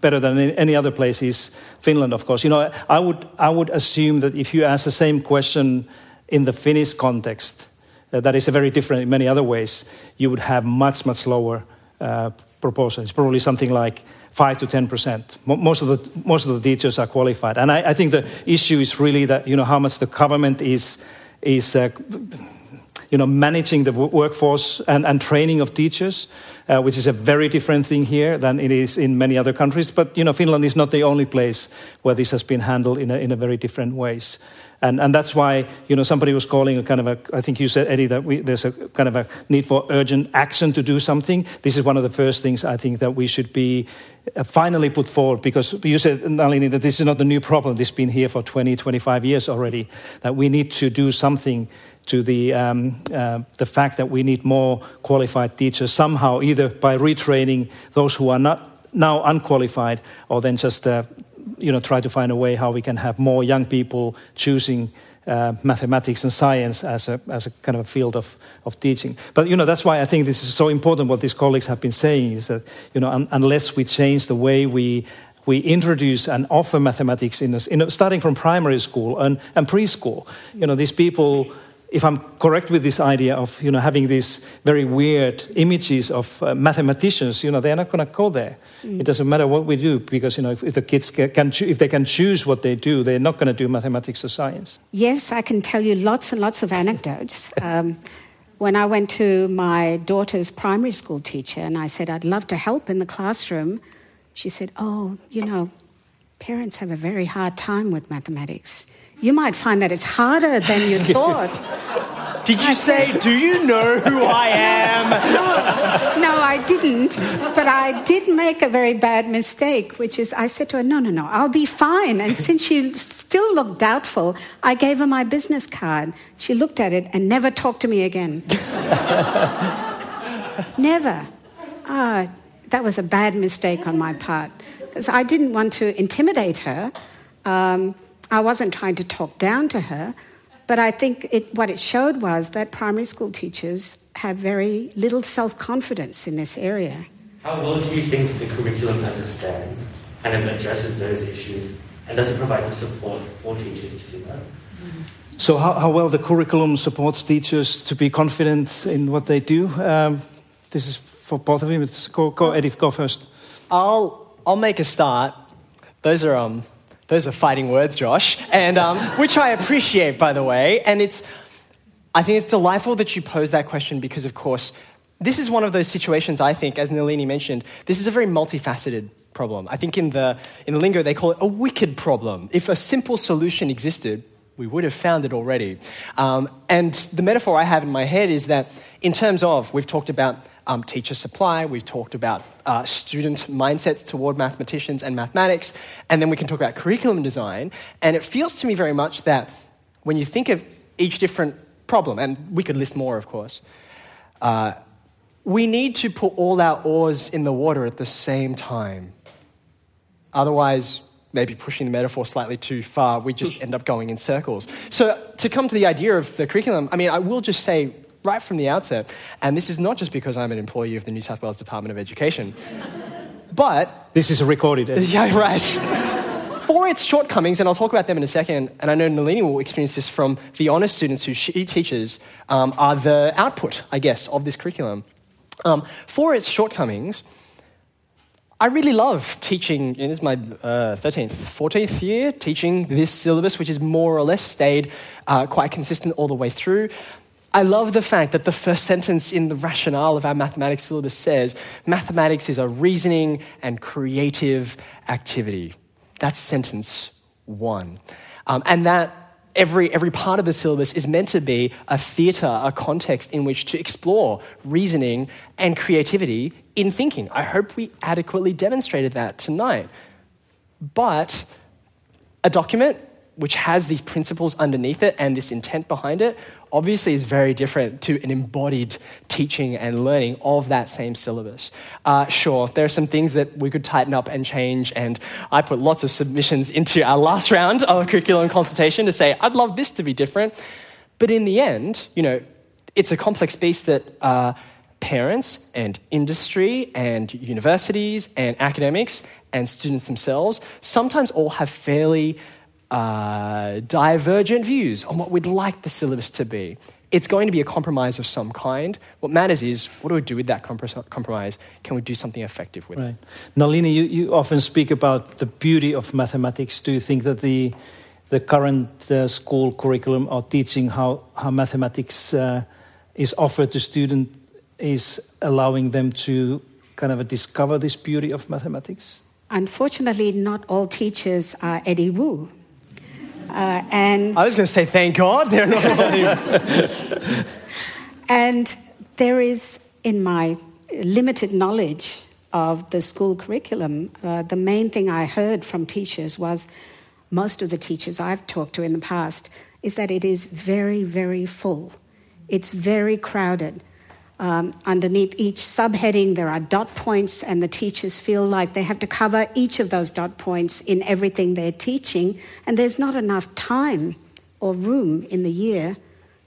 better than any other place is Finland, of course. You know, I would, I would assume that if you ask the same question in the Finnish context, uh, that is very different in many other ways, you would have much, much lower uh. It's probably something like 5 to 10 percent. Most of, the, most of the teachers are qualified. And I, I, think the issue is really that, you know, how much the government is, is uh, you know, managing the workforce and, and training of teachers, uh, which is a very different thing here than it is in many other countries. But, you know, Finland is not the only place where this has been handled in a, in a very different ways. And, and that's why, you know, somebody was calling a kind of a, I think you said, Eddie, that we, there's a kind of a need for urgent action to do something. This is one of the first things I think that we should be uh, finally put forward because you said, Nalini, that this is not a new problem. This has been here for 20, 25 years already, that we need to do something to the, um, uh, the fact that we need more qualified teachers somehow, either by retraining those who are not now unqualified or then just uh, you know, try to find a way how we can have more young people choosing uh, mathematics and science as a, as a kind of a field of, of teaching. But, you know, that's why I think this is so important what these colleagues have been saying is that, you know, un unless we change the way we, we introduce and offer mathematics in, a, in a, starting from primary school and, and preschool, you know, these people if I'm correct with this idea of you know having these very weird images of uh, mathematicians, you know they're not going to go there. Mm. It doesn't matter what we do because you know if, if the kids can if they can choose what they do, they're not going to do mathematics or science. Yes, I can tell you lots and lots of anecdotes. Um, when I went to my daughter's primary school teacher and I said I'd love to help in the classroom, she said, "Oh, you know, parents have a very hard time with mathematics." You might find that it's harder than you thought. Did you say, Do you know who I am? No, no, I didn't. But I did make a very bad mistake, which is I said to her, No, no, no, I'll be fine. And since she still looked doubtful, I gave her my business card. She looked at it and never talked to me again. never. Ah, that was a bad mistake on my part. Because I didn't want to intimidate her. Um, I wasn't trying to talk down to her, but I think it, what it showed was that primary school teachers have very little self confidence in this area. How well do you think the curriculum as it stands and it addresses those issues and does it provide the support for teachers to do that? So, how, how well the curriculum supports teachers to be confident in what they do? Um, this is for both of you. Go, go Eddie, go first. I'll, I'll make a start. Those are um, those are fighting words, Josh, and um, which I appreciate, by the way. And it's, I think it's delightful that you pose that question because, of course, this is one of those situations. I think, as Nalini mentioned, this is a very multifaceted problem. I think in the in the lingo they call it a wicked problem. If a simple solution existed, we would have found it already. Um, and the metaphor I have in my head is that, in terms of, we've talked about um, teacher supply, we've talked about uh, student mindsets toward mathematicians and mathematics, and then we can talk about curriculum design. And it feels to me very much that when you think of each different problem, and we could list more, of course, uh, we need to put all our oars in the water at the same time. Otherwise, maybe pushing the metaphor slightly too far, we just end up going in circles. So, to come to the idea of the curriculum, I mean, I will just say right from the outset, and this is not just because I'm an employee of the New South Wales Department of Education, but. This is a recorded. Yeah, right. For its shortcomings, and I'll talk about them in a second, and I know Nalini will experience this from the honours students who she teaches, um, are the output, I guess, of this curriculum. Um, for its shortcomings, I really love teaching, it is my uh, 13th, 14th year teaching this syllabus, which has more or less stayed uh, quite consistent all the way through. I love the fact that the first sentence in the rationale of our mathematics syllabus says mathematics is a reasoning and creative activity. That's sentence one. Um, and that every, every part of the syllabus is meant to be a theatre, a context in which to explore reasoning and creativity in thinking. I hope we adequately demonstrated that tonight. But a document which has these principles underneath it and this intent behind it obviously is very different to an embodied teaching and learning of that same syllabus. Uh, sure, there are some things that we could tighten up and change, and I put lots of submissions into our last round of curriculum consultation to say, I'd love this to be different. But in the end, you know, it's a complex beast that uh, parents and industry and universities and academics and students themselves sometimes all have fairly uh, divergent views on what we'd like the syllabus to be. It's going to be a compromise of some kind. What matters is what do we do with that compromise? Can we do something effective with right. it? Nalini, you, you often speak about the beauty of mathematics. Do you think that the, the current uh, school curriculum or teaching how, how mathematics uh, is offered to students is allowing them to kind of discover this beauty of mathematics? Unfortunately, not all teachers are Eddie Woo. Uh, and I was going to say, thank God they're not. and there is, in my limited knowledge of the school curriculum, uh, the main thing I heard from teachers was most of the teachers I've talked to in the past is that it is very, very full. It's very crowded. Um, underneath each subheading, there are dot points, and the teachers feel like they have to cover each of those dot points in everything they're teaching, and there's not enough time or room in the year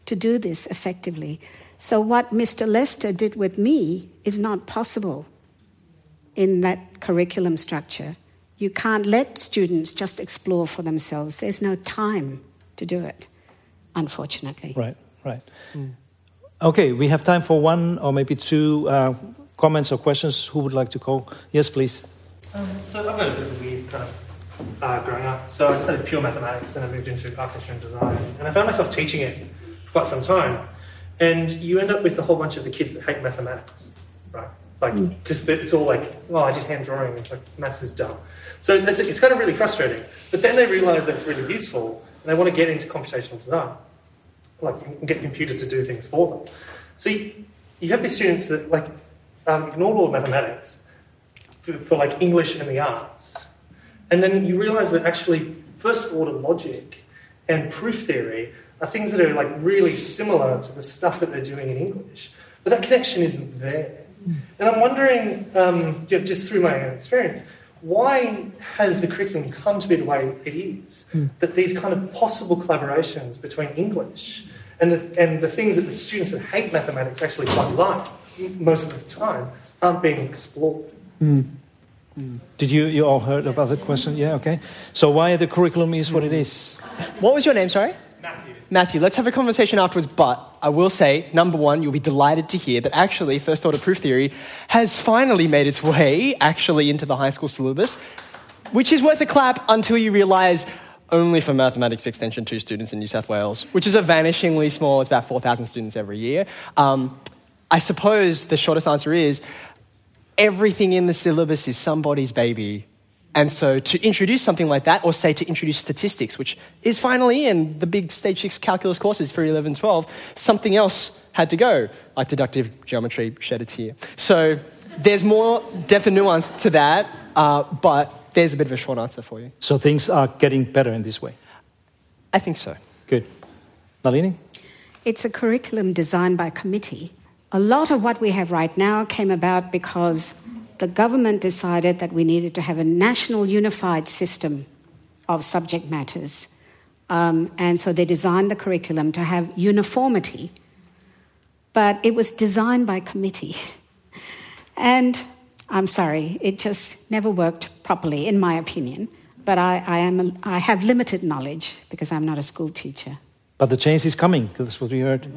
to do this effectively. So, what Mr. Lester did with me is not possible in that curriculum structure. You can't let students just explore for themselves, there's no time to do it, unfortunately. Right. Right. Okay, we have time for one or maybe two uh, comments or questions. Who would like to call? Yes, please. Um, so I've got a bit of a weird kind of uh, growing up. So I studied pure mathematics, then I moved into architecture and design, and I found myself teaching it for quite some time. And you end up with a whole bunch of the kids that hate mathematics, right? Like, because it's all like, oh, I did hand drawing, it's like maths is dumb. So it's, it's kind of really frustrating. But then they realise that it's really useful, and they want to get into computational design, like get a computer to do things for them. So you, you have these students that like um, ignore all mathematics for, for like English and the arts, and then you realise that actually first order logic and proof theory are things that are like really similar to the stuff that they're doing in English, but that connection isn't there. And I'm wondering, um, you know, just through my own experience, why has the curriculum come to be the way it is? Hmm. That these kind of possible collaborations between English and the, and the things that the students that hate mathematics actually quite like most of the time aren't being explored. Hmm. Hmm. Did you, you all heard about the question? Yeah, okay. So why the curriculum is what it is? What was your name, sorry? Matthew. Matthew, let's have a conversation afterwards, but I will say, number one, you'll be delighted to hear that actually first order proof theory has finally made its way actually into the high school syllabus, which is worth a clap until you realize only for mathematics extension 2 students in New South Wales, which is a vanishingly small, it's about 4,000 students every year. Um, I suppose the shortest answer is everything in the syllabus is somebody's baby. And so to introduce something like that, or say to introduce statistics, which is finally in the big stage six calculus courses for 11 12, something else had to go, like deductive geometry shed a tear. So there's more depth and nuance to that, uh, but there's a bit of a short answer for you. So things are getting better in this way. I think so. Good. Nalini? It's a curriculum designed by committee. A lot of what we have right now came about because the government decided that we needed to have a national unified system of subject matters. Um, and so they designed the curriculum to have uniformity. But it was designed by committee. And I'm sorry, it just never worked properly, in my opinion. But I, I, am a, I have limited knowledge because I'm not a school teacher. But the change is coming, that's what we heard.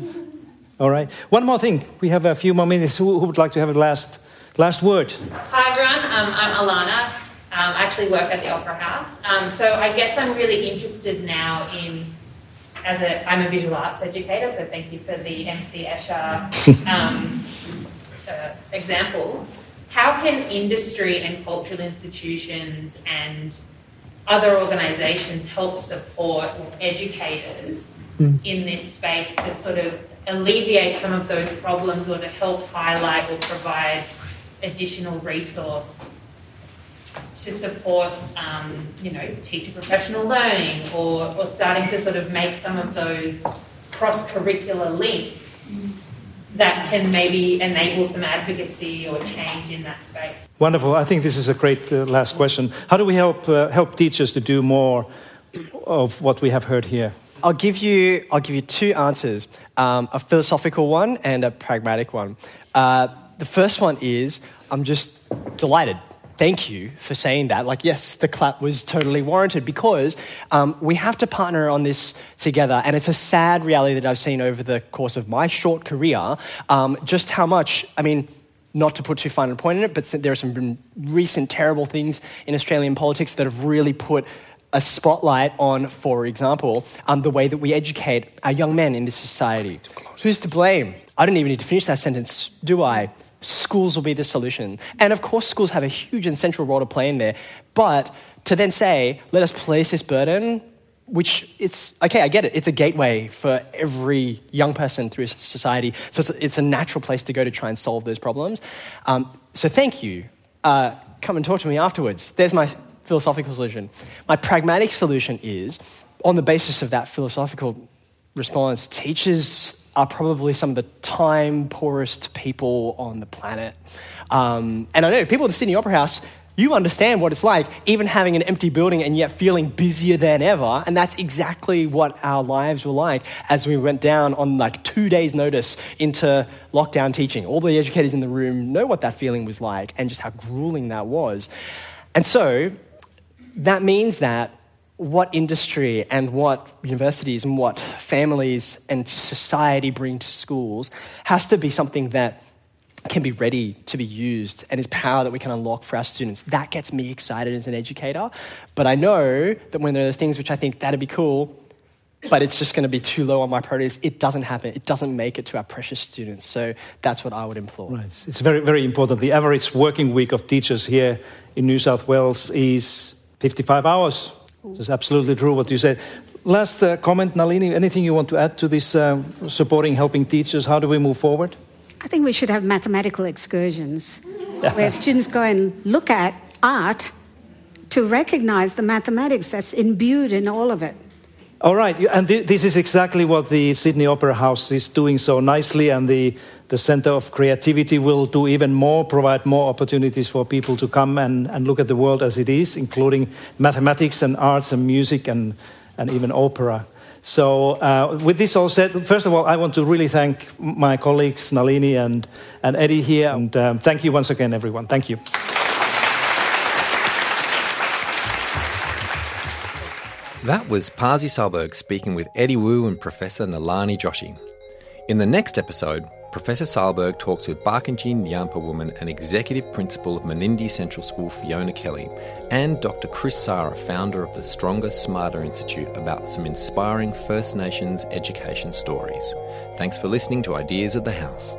All right. One more thing. We have a few more minutes. Who, who would like to have a last, last word? Hi everyone, um, I'm Alana. Um, I actually work at the Opera House. Um, so I guess I'm really interested now in, as a, I'm a visual arts educator, so thank you for the MC Escher um, uh, example. How can industry and cultural institutions and other organisations help support educators in this space to sort of alleviate some of those problems or to help highlight or provide additional resource to support, um, you know, teacher professional learning or, or starting to sort of make some of those cross-curricular links that can maybe enable some advocacy or change in that space. Wonderful. I think this is a great uh, last question. How do we help, uh, help teachers to do more of what we have heard here? I'll give you, I'll give you two answers um, a philosophical one and a pragmatic one. Uh, the first one is I'm just delighted. Thank you for saying that. Like, yes, the clap was totally warranted because um, we have to partner on this together. And it's a sad reality that I've seen over the course of my short career um, just how much, I mean, not to put too fine a point in it, but there are some recent terrible things in Australian politics that have really put a spotlight on, for example, um, the way that we educate our young men in this society. Who's to blame? I don't even need to finish that sentence, do I? Schools will be the solution. And of course, schools have a huge and central role to play in there. But to then say, let us place this burden, which it's okay, I get it. It's a gateway for every young person through society. So it's a, it's a natural place to go to try and solve those problems. Um, so thank you. Uh, come and talk to me afterwards. There's my philosophical solution. My pragmatic solution is on the basis of that philosophical response, teachers are probably some of the time poorest people on the planet. Um, and I know people at the Sydney Opera House, you understand what it's like, even having an empty building and yet feeling busier than ever. And that's exactly what our lives were like as we went down on like two days' notice into lockdown teaching. All the educators in the room know what that feeling was like and just how grueling that was. And so that means that what industry and what universities and what families and society bring to schools has to be something that can be ready to be used and is power that we can unlock for our students. That gets me excited as an educator. But I know that when there are things which I think that'd be cool, but it's just going to be too low on my priorities, it doesn't happen. It doesn't make it to our precious students. So that's what I would implore. Right. It's very, very important. The average working week of teachers here in New South Wales is 55 hours. It's absolutely true what you said. Last uh, comment, Nalini, anything you want to add to this uh, supporting, helping teachers? How do we move forward? I think we should have mathematical excursions where students go and look at art to recognize the mathematics that's imbued in all of it. All right, and th- this is exactly what the Sydney Opera House is doing so nicely, and the, the Centre of Creativity will do even more, provide more opportunities for people to come and, and look at the world as it is, including mathematics and arts and music and, and even opera. So, uh, with this all said, first of all, I want to really thank my colleagues, Nalini and, and Eddie here, and um, thank you once again, everyone. Thank you. That was Pasi Sahlberg speaking with Eddie Woo and Professor Nalini Joshi. In the next episode, Professor Sahlberg talks with Barkindji Ngiyampaa woman and executive principal of Menindee Central School Fiona Kelly and Dr. Chris Sarra, founder of the Stronger Smarter Institute, about some inspiring First Nations education stories. Thanks for listening to Ideas at the House.